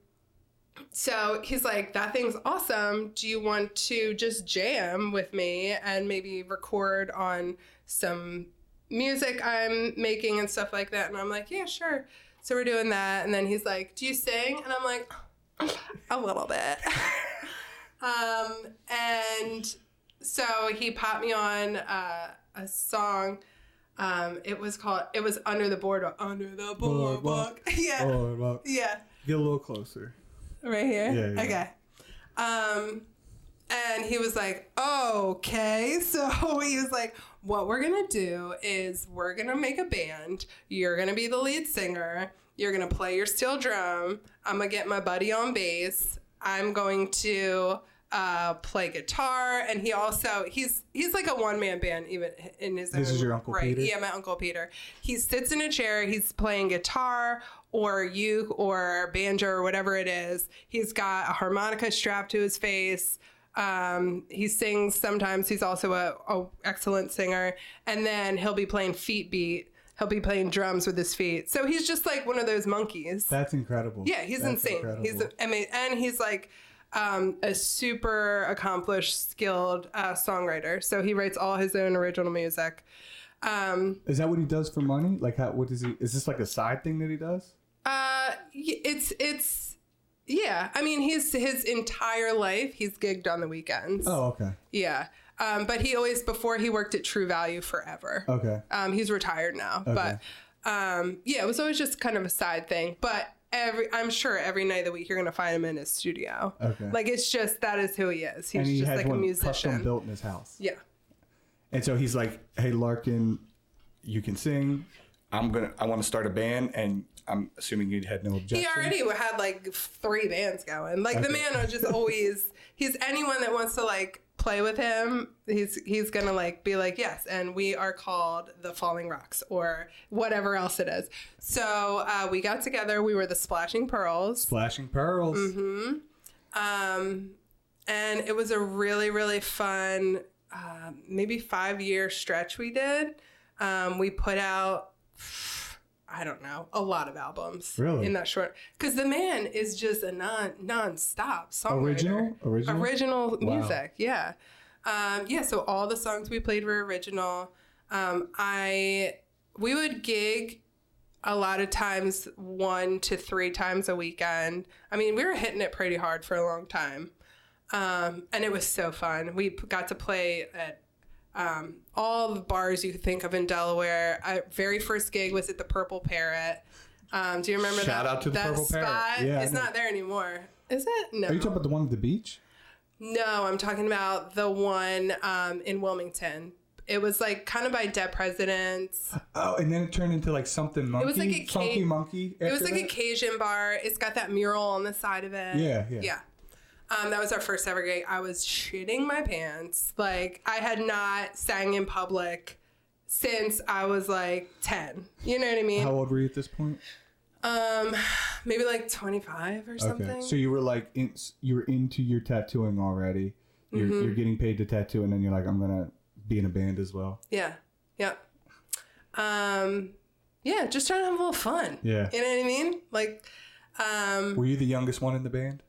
S2: so he's like that thing's awesome. Do you want to just jam with me and maybe record on some music i'm making and stuff like that? And i'm like yeah sure. So we're doing that. And then he's like do you sing? And i'm like a little bit. Um and so he popped me on uh, a song um, it was called. It was under the boardwalk. Under the boardwalk.
S1: Boardwalk.
S2: yeah.
S1: Well,
S2: Yeah.
S1: get a little closer.
S2: Right here.
S1: Yeah, yeah.
S2: Okay. Um, and he was like, "Okay." So he was like, "What we're gonna do is we're gonna make a band. You're gonna be the lead singer. You're gonna play your steel drum. I'm gonna get my buddy on bass. I'm going to." Uh, play guitar and he also he's he's like a one man band even in his
S1: This
S2: own
S1: is your Uncle
S2: right.
S1: Peter?
S2: yeah my uncle Peter. He sits in a chair he's playing guitar or uke or banjo or whatever it is. He's got a harmonica strapped to his face. Um, he sings sometimes. He's also a, a excellent singer. And then he'll be playing feet beat. He'll be playing drums with his feet. So he's just like one of those monkeys.
S1: That's incredible.
S2: yeah, he's
S1: That's
S2: insane.
S1: incredible.
S2: He's I mean, and he's like um, a super accomplished, skilled uh, songwriter. So he writes all his own original music. Um,
S1: Is that what he does for money? Like, how? What is he? Is this like a side thing that he does?
S2: uh, it's it's yeah. I mean, he's his entire life he's gigged on the weekends.
S1: Oh, okay.
S2: Yeah. Um, but he always before he worked at True Value forever.
S1: Okay.
S2: Um, he's retired now, but um, yeah, it was always just kind of a side thing. But every, I'm sure every night of the week you're gonna find him in his studio.
S1: Okay.
S2: Like it's just that is who he is. He's
S1: and he
S2: just like a
S1: one custom
S2: musician.
S1: built in his house.
S2: Yeah.
S1: And so he's like, "Hey, Larkin, you can sing. I'm gonna. I want to start a band, and I'm assuming you had no objection.
S2: He already had like three bands going. Like the man was just always he's anyone that wants to like play with him, he's he's gonna like be like, Yes, and we are called the Falling Rocks or whatever else it is. So uh, we got together, we were the Splashing Pearls.
S1: Splashing pearls.
S2: Mm-hmm. Um, and it was a really, really fun, uh, maybe five year stretch we did. Um, we put out, I don't know, a lot of albums
S1: Really?
S2: in that short. Because the man is just a non non-stop songwriter.
S1: Original? Original?
S2: Original
S1: Wow.
S2: music, yeah. Um, yeah, so all the songs we played were original. Um, I we would gig a lot of times one to three times a weekend. I mean, we were hitting it pretty hard for a long time. Um, and it was so fun. We got to play at um, all the bars you could think of in Delaware. Our very first gig was at the Purple Parrot. Um, do you remember
S1: Shout
S2: that?
S1: out to the
S2: that
S1: Purple
S2: spot?
S1: Parrot. Yeah, I
S2: it's
S1: know.
S2: not there anymore. Is it? No.
S1: Are you talking about the one at the beach?
S2: No, I'm talking about the one um, in Wilmington. It was like kind of by Dead Presidents.
S1: Oh, and then it turned into like something monkey.
S2: It was like a
S1: funky monkey.
S2: It was like a? Cajun bar. It's got that mural on the side of it.
S1: Yeah, yeah.
S2: Yeah. Um, that was our first ever gig. I was shitting my pants. Like I had not sang in public since I was like 10. You know what I mean?
S1: How old were you at this point?
S2: Um, maybe like 25 or something.
S1: Okay, so you were like, in, you were into your tattooing already. You're,
S2: Mm-hmm.
S1: you're getting paid to tattoo, and then you're like, I'm gonna be in a band as well.
S2: Yeah. Yep. Um, yeah, just trying to have a little fun.
S1: Yeah.
S2: You know what I mean? Like, um,
S1: Were you the youngest one in the band?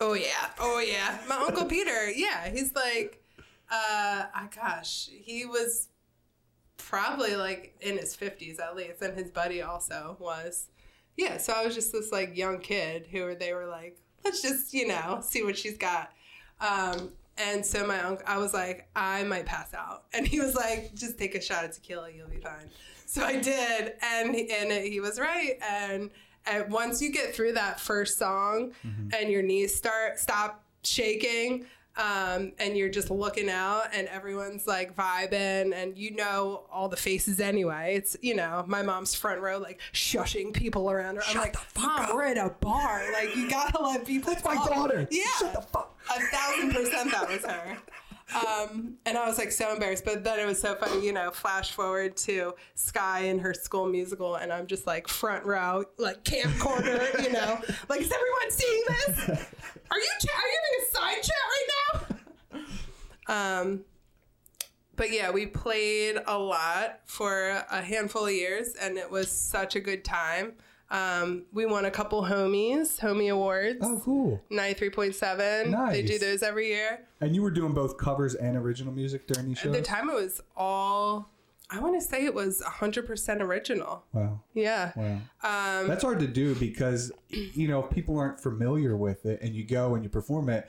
S2: Oh yeah, oh yeah. My uncle Peter, yeah, he's like, uh, ah, gosh, he was probably like in his fifties at least, and his buddy also was. Yeah, so I was just this like young kid who they were like, let's just you know see what she's got. Um, and so my uncle, I was like, I might pass out, and he was like, just take a shot of tequila, you'll be fine. So I did, and and he was right. And, and once you get through that first song, and your knees start stop shaking, um, and you're just looking out, and everyone's like vibing, and you know all the faces anyway. It's you know my mom's front row, like shushing people around her. I'm like, Mom, we're at a bar. Like you gotta let people.
S1: That's my daughter.
S2: Yeah,
S1: Shut the fuck.
S2: a thousand percent that was her. Um, and I was like so embarrassed, but then it was so funny, you know. Flash forward to Sky in her school musical, and I'm just like front row, like camcorder, you know, like is everyone seeing this? Are you ch- are you having a side chat right now? Um, but yeah, we played a lot for a handful of years, and it was such a good time. Um, we won a couple Wammies, Wammie awards.
S1: Oh, cool.
S2: 93.7. They do those every year.
S1: And you were doing both covers and original music during these
S2: At the time, it was all, I want to say it was 100% original.
S1: Wow.
S2: Yeah.
S1: Wow.
S2: Um,
S1: That's hard to do because, you know, if people aren't familiar with it and you go and you perform it,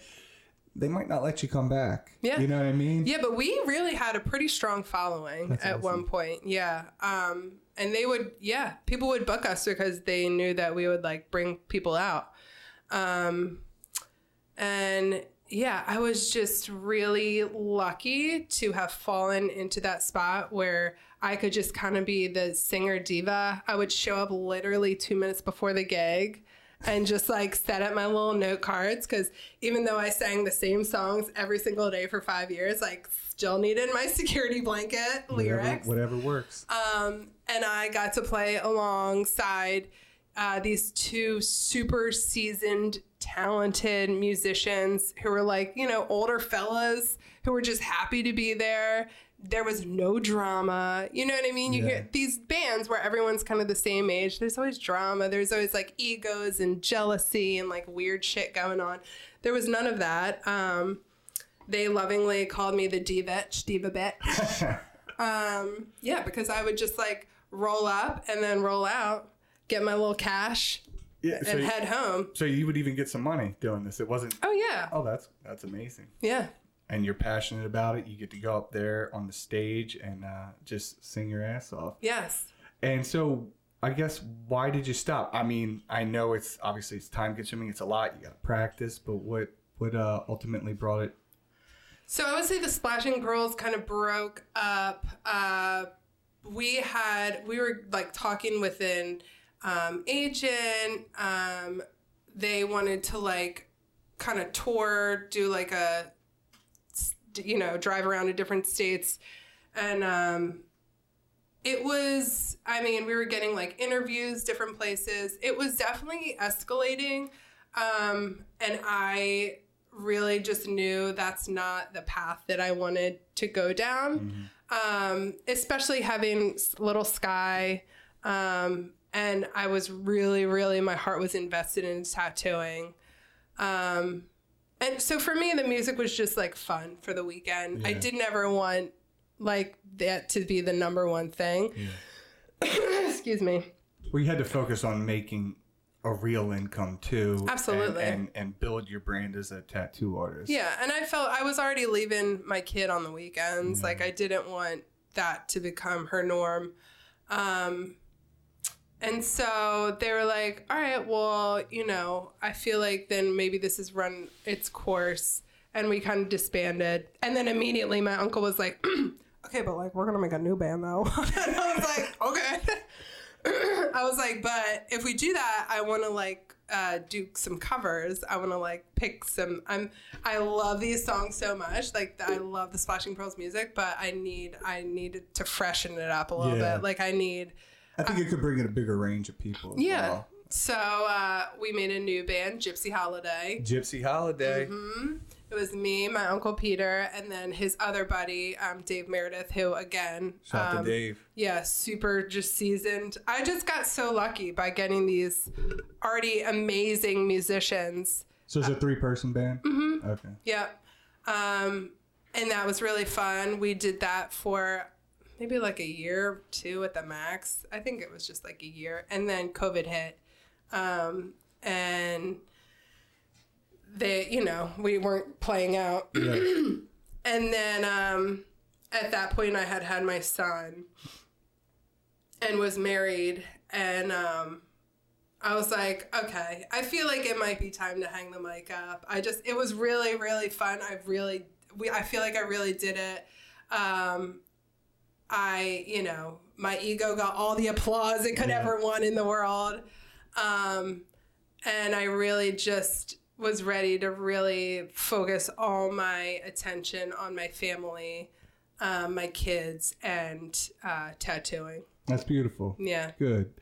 S1: they might not let you come back.
S2: Yeah.
S1: You know what I mean?
S2: yeah, but we really had a pretty strong following at
S1: awesome.
S2: one point. Yeah. Um, and they would, yeah, people would book us because they knew that we would like bring people out. Um, and yeah, I was just really lucky to have fallen into that spot where I could just kind of be the singer diva. I would show up literally two minutes before the gig and just like set up my little note cards because even though I sang the same songs every single day for five years, like still needed my security blanket
S1: Whatever,
S2: lyrics.
S1: whatever works.
S2: Um, and I got to play alongside uh, these two super seasoned, talented musicians who were like, you know, older fellas who were just happy to be there. There was no drama. You know what I mean? You
S1: Yeah.
S2: hear these bands where everyone's kind of the same age. There's always drama. There's always like egos and jealousy and like weird shit going on. There was none of that. Um, they lovingly called me the divitch, diva bitch. Um, yeah, because I would just like roll up and then roll out, get my little cash,
S1: yeah. So,
S2: and
S1: you-
S2: head home.
S1: so you would even get some money doing this. It wasn't.
S2: Oh yeah,
S1: Oh, that's that's amazing.
S2: yeah.
S1: And you're passionate about it. You get to go up there on the stage and uh, just sing your ass off.
S2: Yes.
S1: And so, I guess why did you stop? I mean, I know it's obviously it's time consuming. It's a lot. You got to practice. But what what uh, ultimately brought it?
S2: So I would say the Splashing Pearls kind of broke up. Uh, we had we were like talking with an um, agent. Um, they wanted to like kind of tour, do like a you know drive around to different states, and um, it was. I mean, we were getting like interviews, different places. It was definitely escalating, um, and I really just knew that's not the path that I wanted to go down. Um, especially having little Sky. Um, and I was really, really, my heart was invested in tattooing. Um, and so for me, the music was just like fun for the weekend. I didn't ever want like that to be the number one thing. Excuse me.
S1: Well, you had to focus on making a real income too.
S2: Absolutely.
S1: And, and build your brand as a tattoo artist.
S2: Yeah, and I felt I was already leaving my kid on the weekends. Like I didn't want that to become her norm. Um and so they were like, "All right, well, you know, I feel like then maybe this has run its course." And we kind of disbanded. And then immediately my uncle was like, "Okay, but like we're going to make a new band though." and I was like, "Okay." I was like, but if we do that, I want to like uh, do some covers. I want to like pick some. I'm I love these songs so much. Like I love the Splashing Pearls music, but I need I need to freshen it up a little
S1: Yeah.
S2: bit. Like I need
S1: I think it could bring in a bigger range of people. as
S2: yeah.
S1: well.
S2: So uh, we made a new band, Gypsy Holiday.
S1: Gypsy Holiday.
S2: Mm-hmm. It was me, my uncle Peter, and then his other buddy, um, Dave Meredith, who again,
S1: Shout
S2: um,
S1: to Dave.
S2: yeah, super just seasoned. I just got so lucky by getting these already amazing musicians.
S1: So it's a three person band? Mm-hmm. Okay.
S2: Yep. Um, and that was really fun. We did that for maybe like a year or two at the max. I think it was just like a year. And then COVID hit. Um, and they, you know, we weren't playing out. and then um, at that point, I had had my son and was married. And um, I was like, okay, I feel like it might be time to hang the mic up. I just, it was really, really fun. I really, we, I feel like I really did it. Um, I, you know, my ego got all the applause it could
S1: Yeah.
S2: ever want in the world. Um, and I really just was ready to really focus all my attention on my family, um, my kids, and uh, tattooing.
S1: That's beautiful.
S2: Yeah.
S1: Good.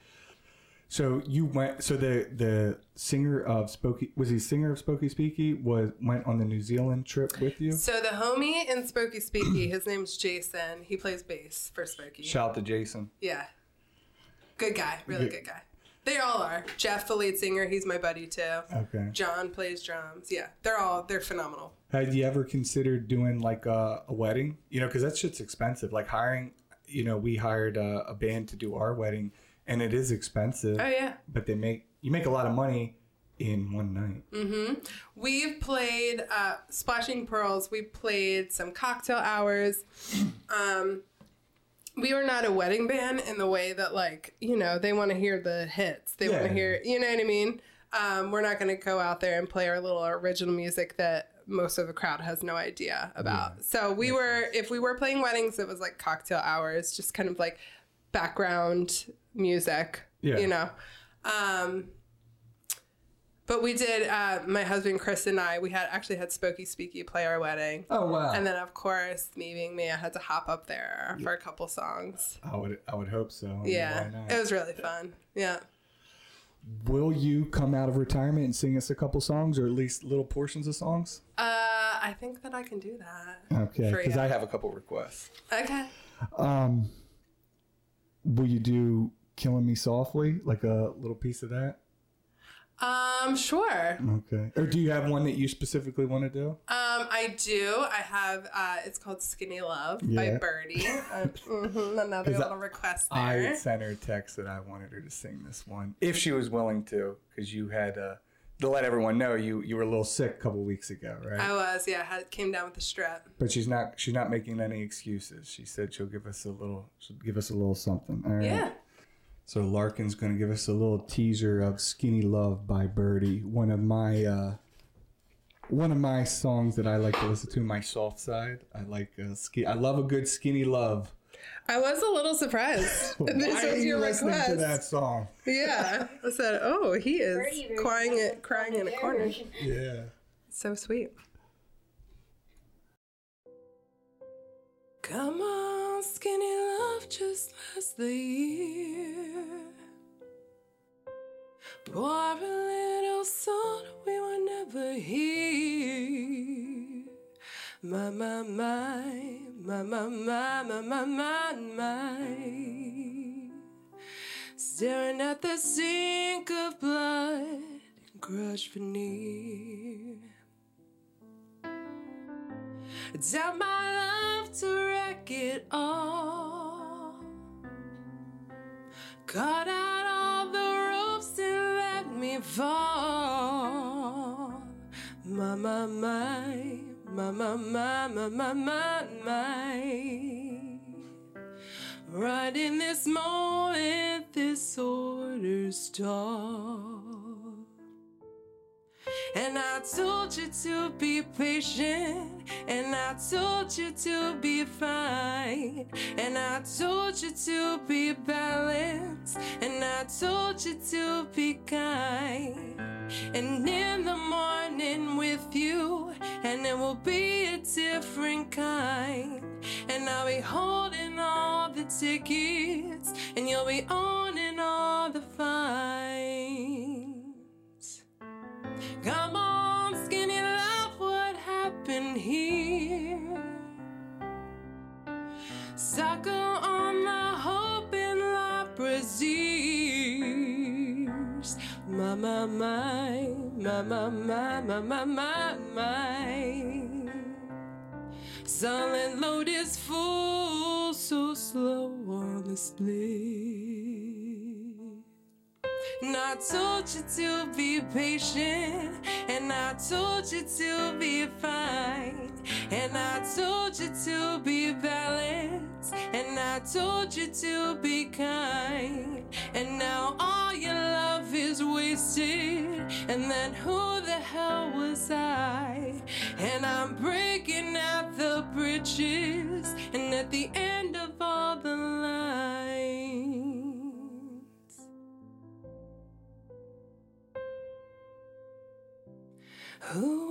S1: So you went. So the the singer of Spooky was he singer of Spooky Speaky was went on the New Zealand trip with you.
S2: So the homie in Spooky Speaky, his name's Jason. He plays bass for Spooky.
S1: Shout out to Jason.
S2: Yeah. Good guy. Really
S1: Good.
S2: good guy. They all are. Jeff, the lead singer, he's my buddy too.
S1: Okay.
S2: John plays drums. Yeah. They're all, they're phenomenal.
S1: Had you ever considered doing like a, a wedding? You know, because that shit's expensive. Like hiring. You know, we hired a, a band to do our wedding, and it is expensive.
S2: Oh, yeah.
S1: But they make you make a lot of money in one night.
S2: Mm-hmm. We've played uh, Splashing Pearls. We played some cocktail hours. Um, we were not a wedding band in the way that, like, you know, they want to hear the hits. They want to hear, you know what I mean? Um, we're not going to go out there and play our little original music that most of the crowd has no idea about. So we were, if we were playing weddings, it was like cocktail hours, just kind of like background music,
S1: Yeah.
S2: you know. Um, but we did. Uh, my husband Chris and I. We had actually had Spooky Speaky play our wedding,
S1: Oh wow!
S2: and then of course, me being me, I had to hop up there for a couple songs.
S1: I would I would hope so.
S2: Yeah, it was really fun. Yeah.
S1: Will you come out of retirement and sing us a couple songs, or at least little portions of songs?
S2: Uh, I think that I can do that.
S1: Okay, because. I have a couple requests.
S2: Okay.
S1: Um, will you do "Killing Me Softly," like a little piece of that?
S2: Um, sure.
S1: Okay. Or do you have one that you specifically want to do?
S2: Um, I do. I have. Uh, it's called "Skinny Love" by
S1: Yeah.
S2: Birdy. Uh, mhm, another
S1: 'Cause I-
S2: little request there.
S1: I sent her a text that I wanted her to sing this one if she was willing to, because you had uh, to let everyone know you you were a little sick a couple weeks ago, right?
S2: I was. Yeah. Had, came down with the strep.
S1: but she's not she's not making any excuses. She said she'll give us a little she'll give us a little something. All right.
S2: Yeah.
S1: So Larkin's going to give us a little teaser of "Skinny Love" by Birdy, one of my uh, one of my songs that I like to listen to. My soft side. I like uh, ski. I love a good "Skinny Love."
S2: I was a little surprised. that this
S1: Why are
S2: was
S1: you
S2: your
S1: listening
S2: request.
S1: to that song?
S2: Yeah. I said, "Oh, he is
S3: Birdie
S2: crying
S3: not
S2: it, crying in a corner."
S1: Yeah.
S2: So sweet. Come on, skinny love, just last the year. Pour a little salt we were never here. My, my, my, my, my, my, my, my, my. Staring at the sink of blood and crushed veneer. Tell my love to wreck it all. Cut out all the ropes and let me fall. My, my, my, my, my, my, my, my, my, my. Right in this moment, this order stalled. And I told you to be patient, and I told you to be fine, and I told you to be balanced, and I told you to be kind. And in the morning with you, and it will be a different kind. And I'll be holding all the tickets, and you'll be owning all the fines. Come on, skinny love, what happened here? Sucker on the hope and la braziers. My, my, my, my, my, my, my, my, my, my. Silent load is full, so slow on split. And I told you to be patient. And I told you to be fine. And I told you to be balanced. And I told you to be kind. And now all your love is wasted. And then who the hell was I? And I'm breaking out the bridges. And at the end who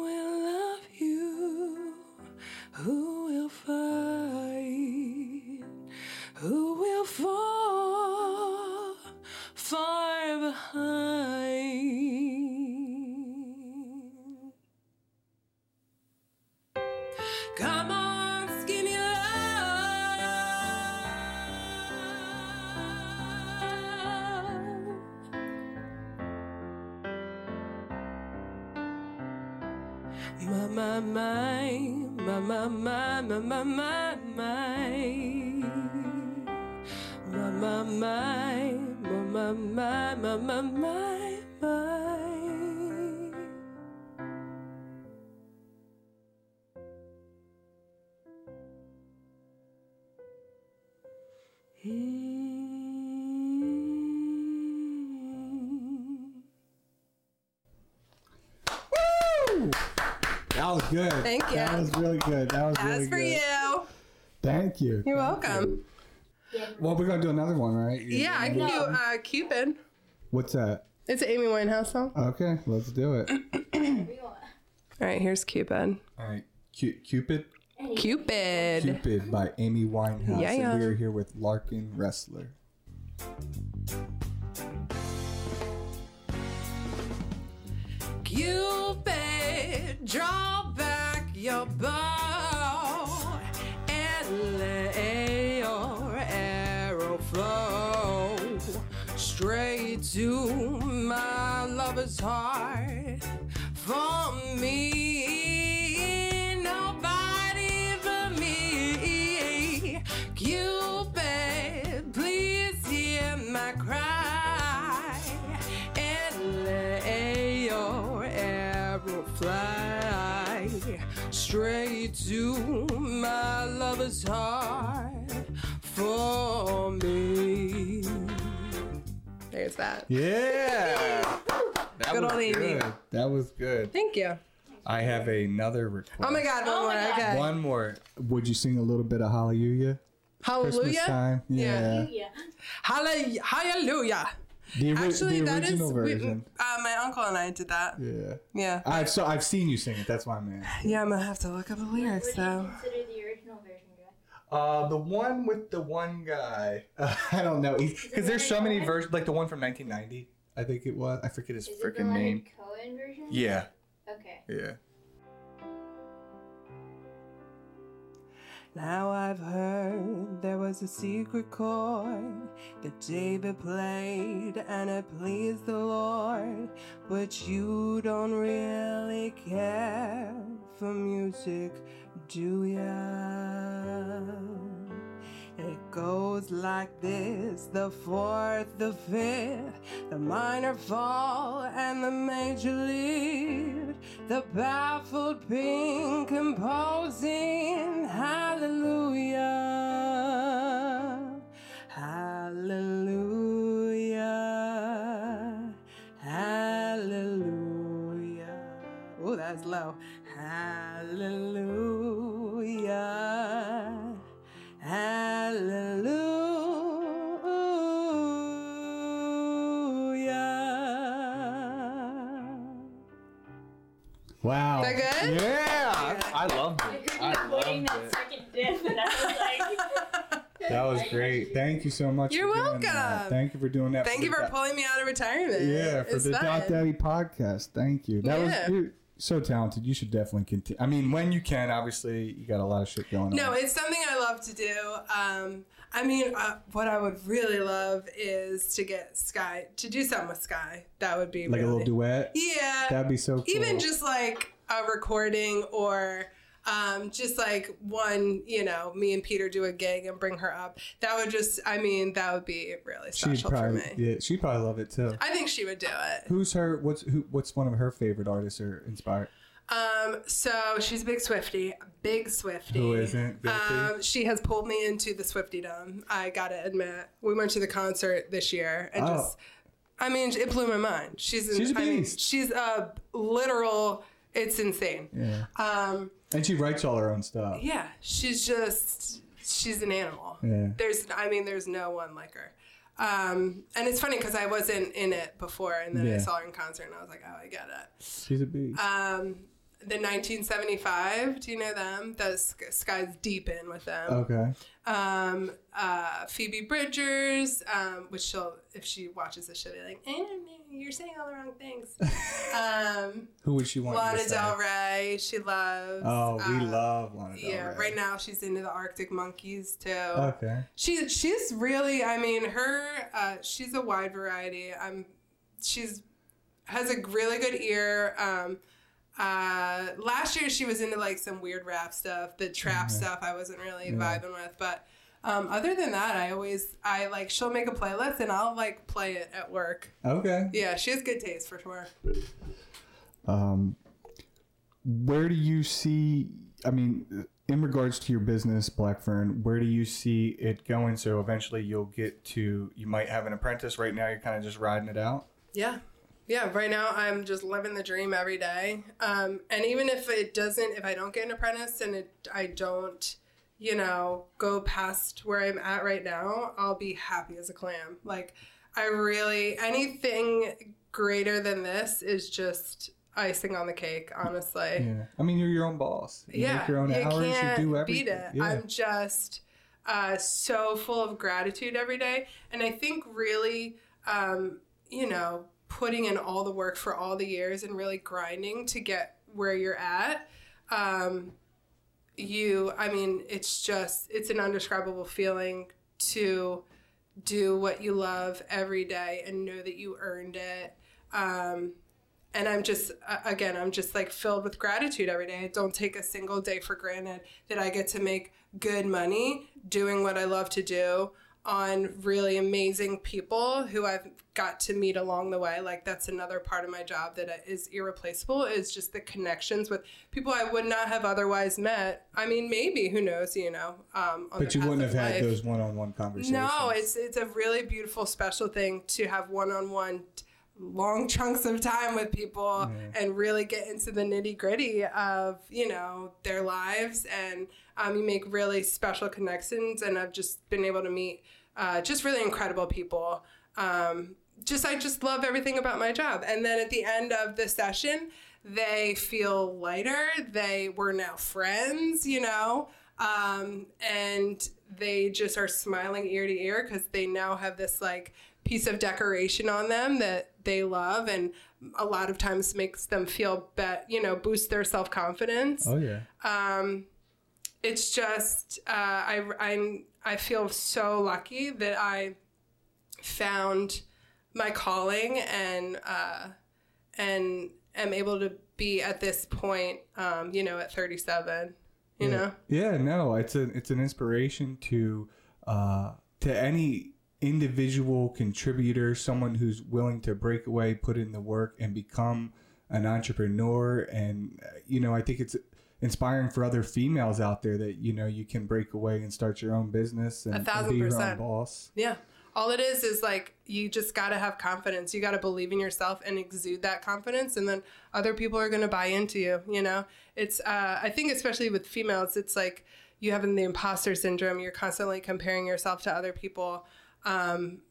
S1: really good. That was really
S2: That's for
S1: good.
S2: you.
S1: Thank you.
S2: You're
S1: Thank
S2: welcome.
S1: you. Well, we're gonna do another one, right?
S2: Yeah, I can do uh, Cupid.
S1: What's that?
S2: It's an Amy Winehouse song.
S1: Okay, let's do it.
S2: All right, here's Cupid.
S1: All right, Cu- Cupid.
S2: Cupid.
S1: Cupid by Amy Winehouse.
S2: Yeah, yeah.
S1: And we are here with Larkin Resler.
S2: Cupid, draw back your bow and let your arrow flow straight to my lover's heart. For me, nobody but me. Cupid, please hear my cry and let your arrow fly straight to my lover's heart for me. There's that.
S1: Yeah. That
S2: Good
S1: was
S2: old Amy.
S1: good. That was good.
S2: Thank you.
S1: I have another request.
S2: Oh my God, one
S3: Oh
S2: more.
S3: God.
S2: Okay.
S1: One more. Would you sing a little bit of Hallelujah? Christmas
S2: Hallelujah.
S1: time. Yeah.
S3: Yeah.
S2: Halle- Hallelujah.
S1: The, ori-
S2: Actually,
S1: the
S2: that is
S1: original
S2: we-
S1: version.
S2: uh, my uncle and I did that.
S1: Yeah.
S2: Yeah.
S1: I've so I've seen you sing it. That's why I'm asking.
S2: Yeah, I'm gonna have to look up the lyrics
S3: What do you
S2: though.
S3: consider the original version, Jack?
S1: Uh, the one with the one guy. I don't know. Because there's so many versions. Like the one from 1990. I think it was. I forget his
S3: Is it the
S1: freaking name.
S3: Cohen version?
S1: Yeah.
S3: Okay.
S1: Yeah.
S2: Now I've heard there was a secret chord that David played and it pleased the Lord, but you don't really care for music, do ya? It goes like this the fourth, the fifth, the minor fall, and the major lead. The baffled pink composing hallelujah, hallelujah, hallelujah. Oh, that's low.
S1: Wow.
S2: Is that good?
S1: Yeah. I loved it. I
S3: you avoiding
S1: loved
S3: that
S1: it.
S3: second dip, and I was like,
S1: That was great. Thank you so much.
S2: You're
S1: for doing that.
S2: welcome.
S1: Thank you for doing that.
S2: Thank
S1: for
S2: you for
S1: Do-
S2: pulling me out of retirement.
S1: Yeah, for
S2: It's
S1: the
S2: fun.
S1: Dot Dattie podcast. Thank you. That
S2: Yeah.
S1: was you're so talented. You should definitely continue. I mean, when you can, obviously, you got a lot of shit going
S2: No,
S1: on.
S2: No, it's something I love to do. Um, I mean, uh, what I would really love is to get Sky to do something with Sky. That would be
S1: like
S2: really,
S1: a little duet.
S2: Yeah,
S1: That'd be so cool.
S2: even just like a recording or Um, just like one, you know, me and Peter do a gig and bring her up. That would just, I mean, that would be really
S1: She'd
S2: special for me.
S1: yeah, she'd probably love it too.
S2: I think she would do it.
S1: Who's her? What's who? What's one of her favorite artists or inspired?
S2: Um, so she's a big Swifty, big Swifty.
S1: Who isn't?
S2: Um, she has pulled me into the Swiftydom. I gotta admit, we went to the concert this year and
S1: Oh.
S2: just, I mean, it blew my mind. She's, an,
S1: She's a
S2: I mean,
S1: beast.
S2: she's a literal. It's insane.
S1: yeah,
S2: Um,
S1: and she writes all her own stuff.
S2: yeah, she's just, she's an animal.
S1: Yeah.
S2: There's, I mean, there's no one like her. Um, and it's funny because I wasn't in it before, and then I saw her in concert, and I was like, oh, I get it.
S1: She's a beast.
S2: Um, the 1975. Do you know them? The Sk- Sky's deep in with them.
S1: okay.
S2: Um, uh, Phoebe Bridgers, um, which she'll if she watches this, she'll be like, I don't know, "You're saying all the wrong things." um,
S1: Who would she want? you
S2: Lana
S1: to say?
S2: Del Rey, she loves.
S1: Oh, we
S2: uh,
S1: love Lana Del Rey.
S2: Yeah, right now she's into the Arctic Monkeys too.
S1: Okay.
S2: She she's really I mean her uh, she's a wide variety. Um, she's has a really good ear. Um, uh, last year she was into like some weird rap stuff, the trap stuff. I wasn't really vibing with, but um, other than that, I always I like she'll make a playlist and I'll like play it at work.
S1: Okay.
S2: Yeah, she has good taste for sure.
S1: Um, where do you see? I mean, in regards to your business, Blackfern, where do you see it going? So eventually, you'll get to. You might have an apprentice. Right now, you're kind of just riding it out.
S2: Yeah. Yeah, right now I'm just living the dream every day. Um, and even if it doesn't, if I don't get an apprentice and it, I don't, you know, go past where I'm at right now, I'll be happy as a clam. Like, I really, anything greater than this is just icing on the cake, honestly.
S1: Yeah. I mean, you're your own boss. You
S2: Yeah,
S1: make your own
S2: you
S1: hours.
S2: can't
S1: you do everything.
S2: beat it.
S1: Yeah.
S2: I'm just uh, so full of gratitude every day, and I think really, um, you know, putting in all the work for all the years and really grinding to get where you're at. Um, you, I mean, it's just it's an undescribable feeling to do what you love every day and know that you earned it. Um, and I'm just again I'm just like filled with gratitude every day. I don't take a single day for granted that I get to make good money doing what I love to do on really amazing people who I've got to meet along the way. Like that's another part of my job that is irreplaceable is just the connections with people I would not have otherwise met. I mean, maybe who knows, you know. Um, on
S1: but you wouldn't have had
S2: life.
S1: those one-on-one conversations.
S2: No, it's it's a really beautiful, special thing to have one-on-one long chunks of time with people and really get into the nitty gritty of you know their lives and um, you make really special connections and I've just been able to meet uh, just really incredible people. Um, just I just love everything about my job. And then at the end of the session, they feel lighter. They were now friends, you know, um, and they just are smiling ear to ear because they now have this like piece of decoration on them that they love and a lot of times makes them feel bet you know boost their self-confidence
S1: Oh yeah.
S2: um, it's just uh, I, I'm I feel so lucky that I found my calling and uh, and am able to be at this point, um, you know, at 37. You know,
S1: Yeah, no, it's a it's an inspiration to uh, to any individual contributor, someone who's willing to break away, put in the work, and become an entrepreneur. And uh, you know, I think it's inspiring for other females out there that you know you can break away and start your own business and, and
S2: thousand
S1: be your own
S2: percent.
S1: boss.
S2: Yeah. All it is is like you just got to have confidence. You got to believe in yourself and exude that confidence, and then other people are going to buy into you. You know, it's uh, I think especially with females, it's like you have the imposter syndrome. You're constantly comparing yourself to other people. Um,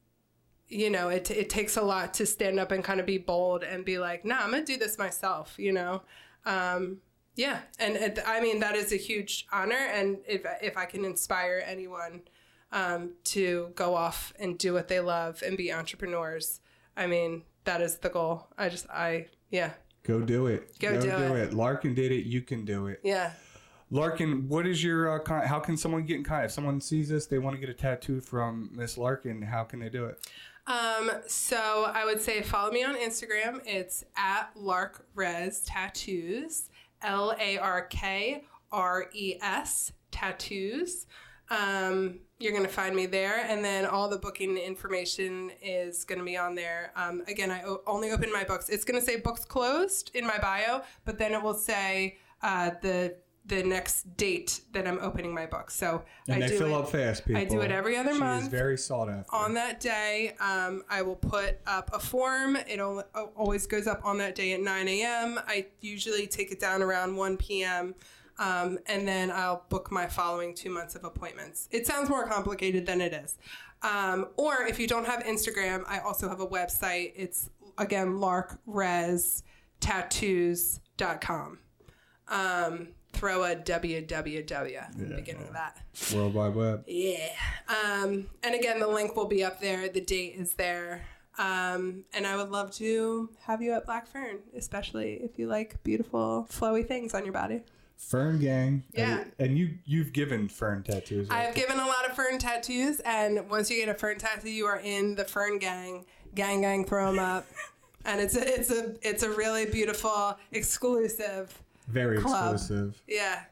S2: you know, it it takes a lot to stand up and kind of be bold and be like, "Nah, I'm gonna do this myself." You know. Um, yeah, and, and I mean that is a huge honor, and if if I can inspire anyone um, to go off and do what they love and be entrepreneurs. I mean, that is the goal. I just, I, yeah,
S1: Go do it.
S2: Go do it.
S1: Larkin did it. You can do it.
S2: yeah.
S1: Larkin, what is your uh, con- how can someone get in contact? If someone sees this, they want to get a tattoo from Miss Larkin. How can they do it?
S2: Um, so I would say follow me on Instagram. It's at Lark Res Tattoos, L A R K R E S tattoos. Um, you're going to find me there. And then all the booking information is going to be on there. Um, again, I o- only open my books. It's going to say books closed in my bio, but then it will say uh, the the next date that I'm opening my book. So
S1: And
S2: I
S1: they
S2: do
S1: fill
S2: it
S1: up fast, people.
S2: I do it every other
S1: she
S2: month.
S1: is very sought after.
S2: on that day. Um, I will put up a form. It always goes up on that day at 9 a.m. I usually take it down around 1 p.m. Um, and then I'll book my following two months of appointments. It sounds more complicated than it is. Um, or if you don't have Instagram, I also have a website. It's again larkrestattoos.com. Um, throw a www at the beginning of that.
S1: World Wide Web.
S2: Yeah. Um, and again, the link will be up there. The date is there. Um, and I would love to have you at Black Fern, especially if you like beautiful, flowy things on your body.
S1: Fern Gang.
S2: Yeah.
S1: And, and you you've given Fern tattoos. right?
S2: I've given a lot of fern tattoos, and once you get a fern tattoo, you are in the fern gang. Gang, gang, throw them up. And it's a, it's a, it's a really beautiful, exclusive.
S1: Very
S2: club.
S1: exclusive.
S2: Yeah.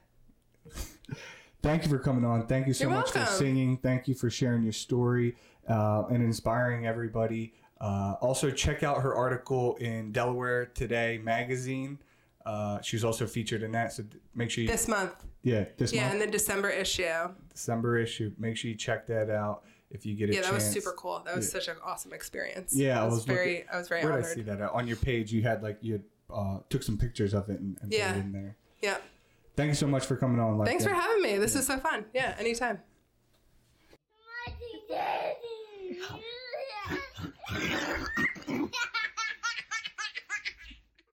S1: Thank you for coming on. Thank you so
S2: You're
S1: much for singing. Thank you for sharing your story uh, and inspiring everybody. Uh, also, check out her article in Delaware Today magazine. Uh, she's also featured in that, so make sure you
S2: This month.
S1: yeah this
S2: Yeah,
S1: month
S2: in the December issue.
S1: December issue. Make sure you check that out if you get a
S2: Yeah,
S1: chance.
S2: that was super cool. That was such an awesome experience.
S1: Yeah, I
S2: I was,
S1: was
S2: very,
S1: looking-
S2: I was very
S1: Where
S2: honored.
S1: did I see that at? on your page? You had like you had, uh, took some pictures of it and, and
S2: yeah.
S1: put it in there.
S2: Yeah.
S1: Thank you so much for coming on.
S2: Like Thanks
S1: that.
S2: for having me. This is so fun. Yeah, anytime.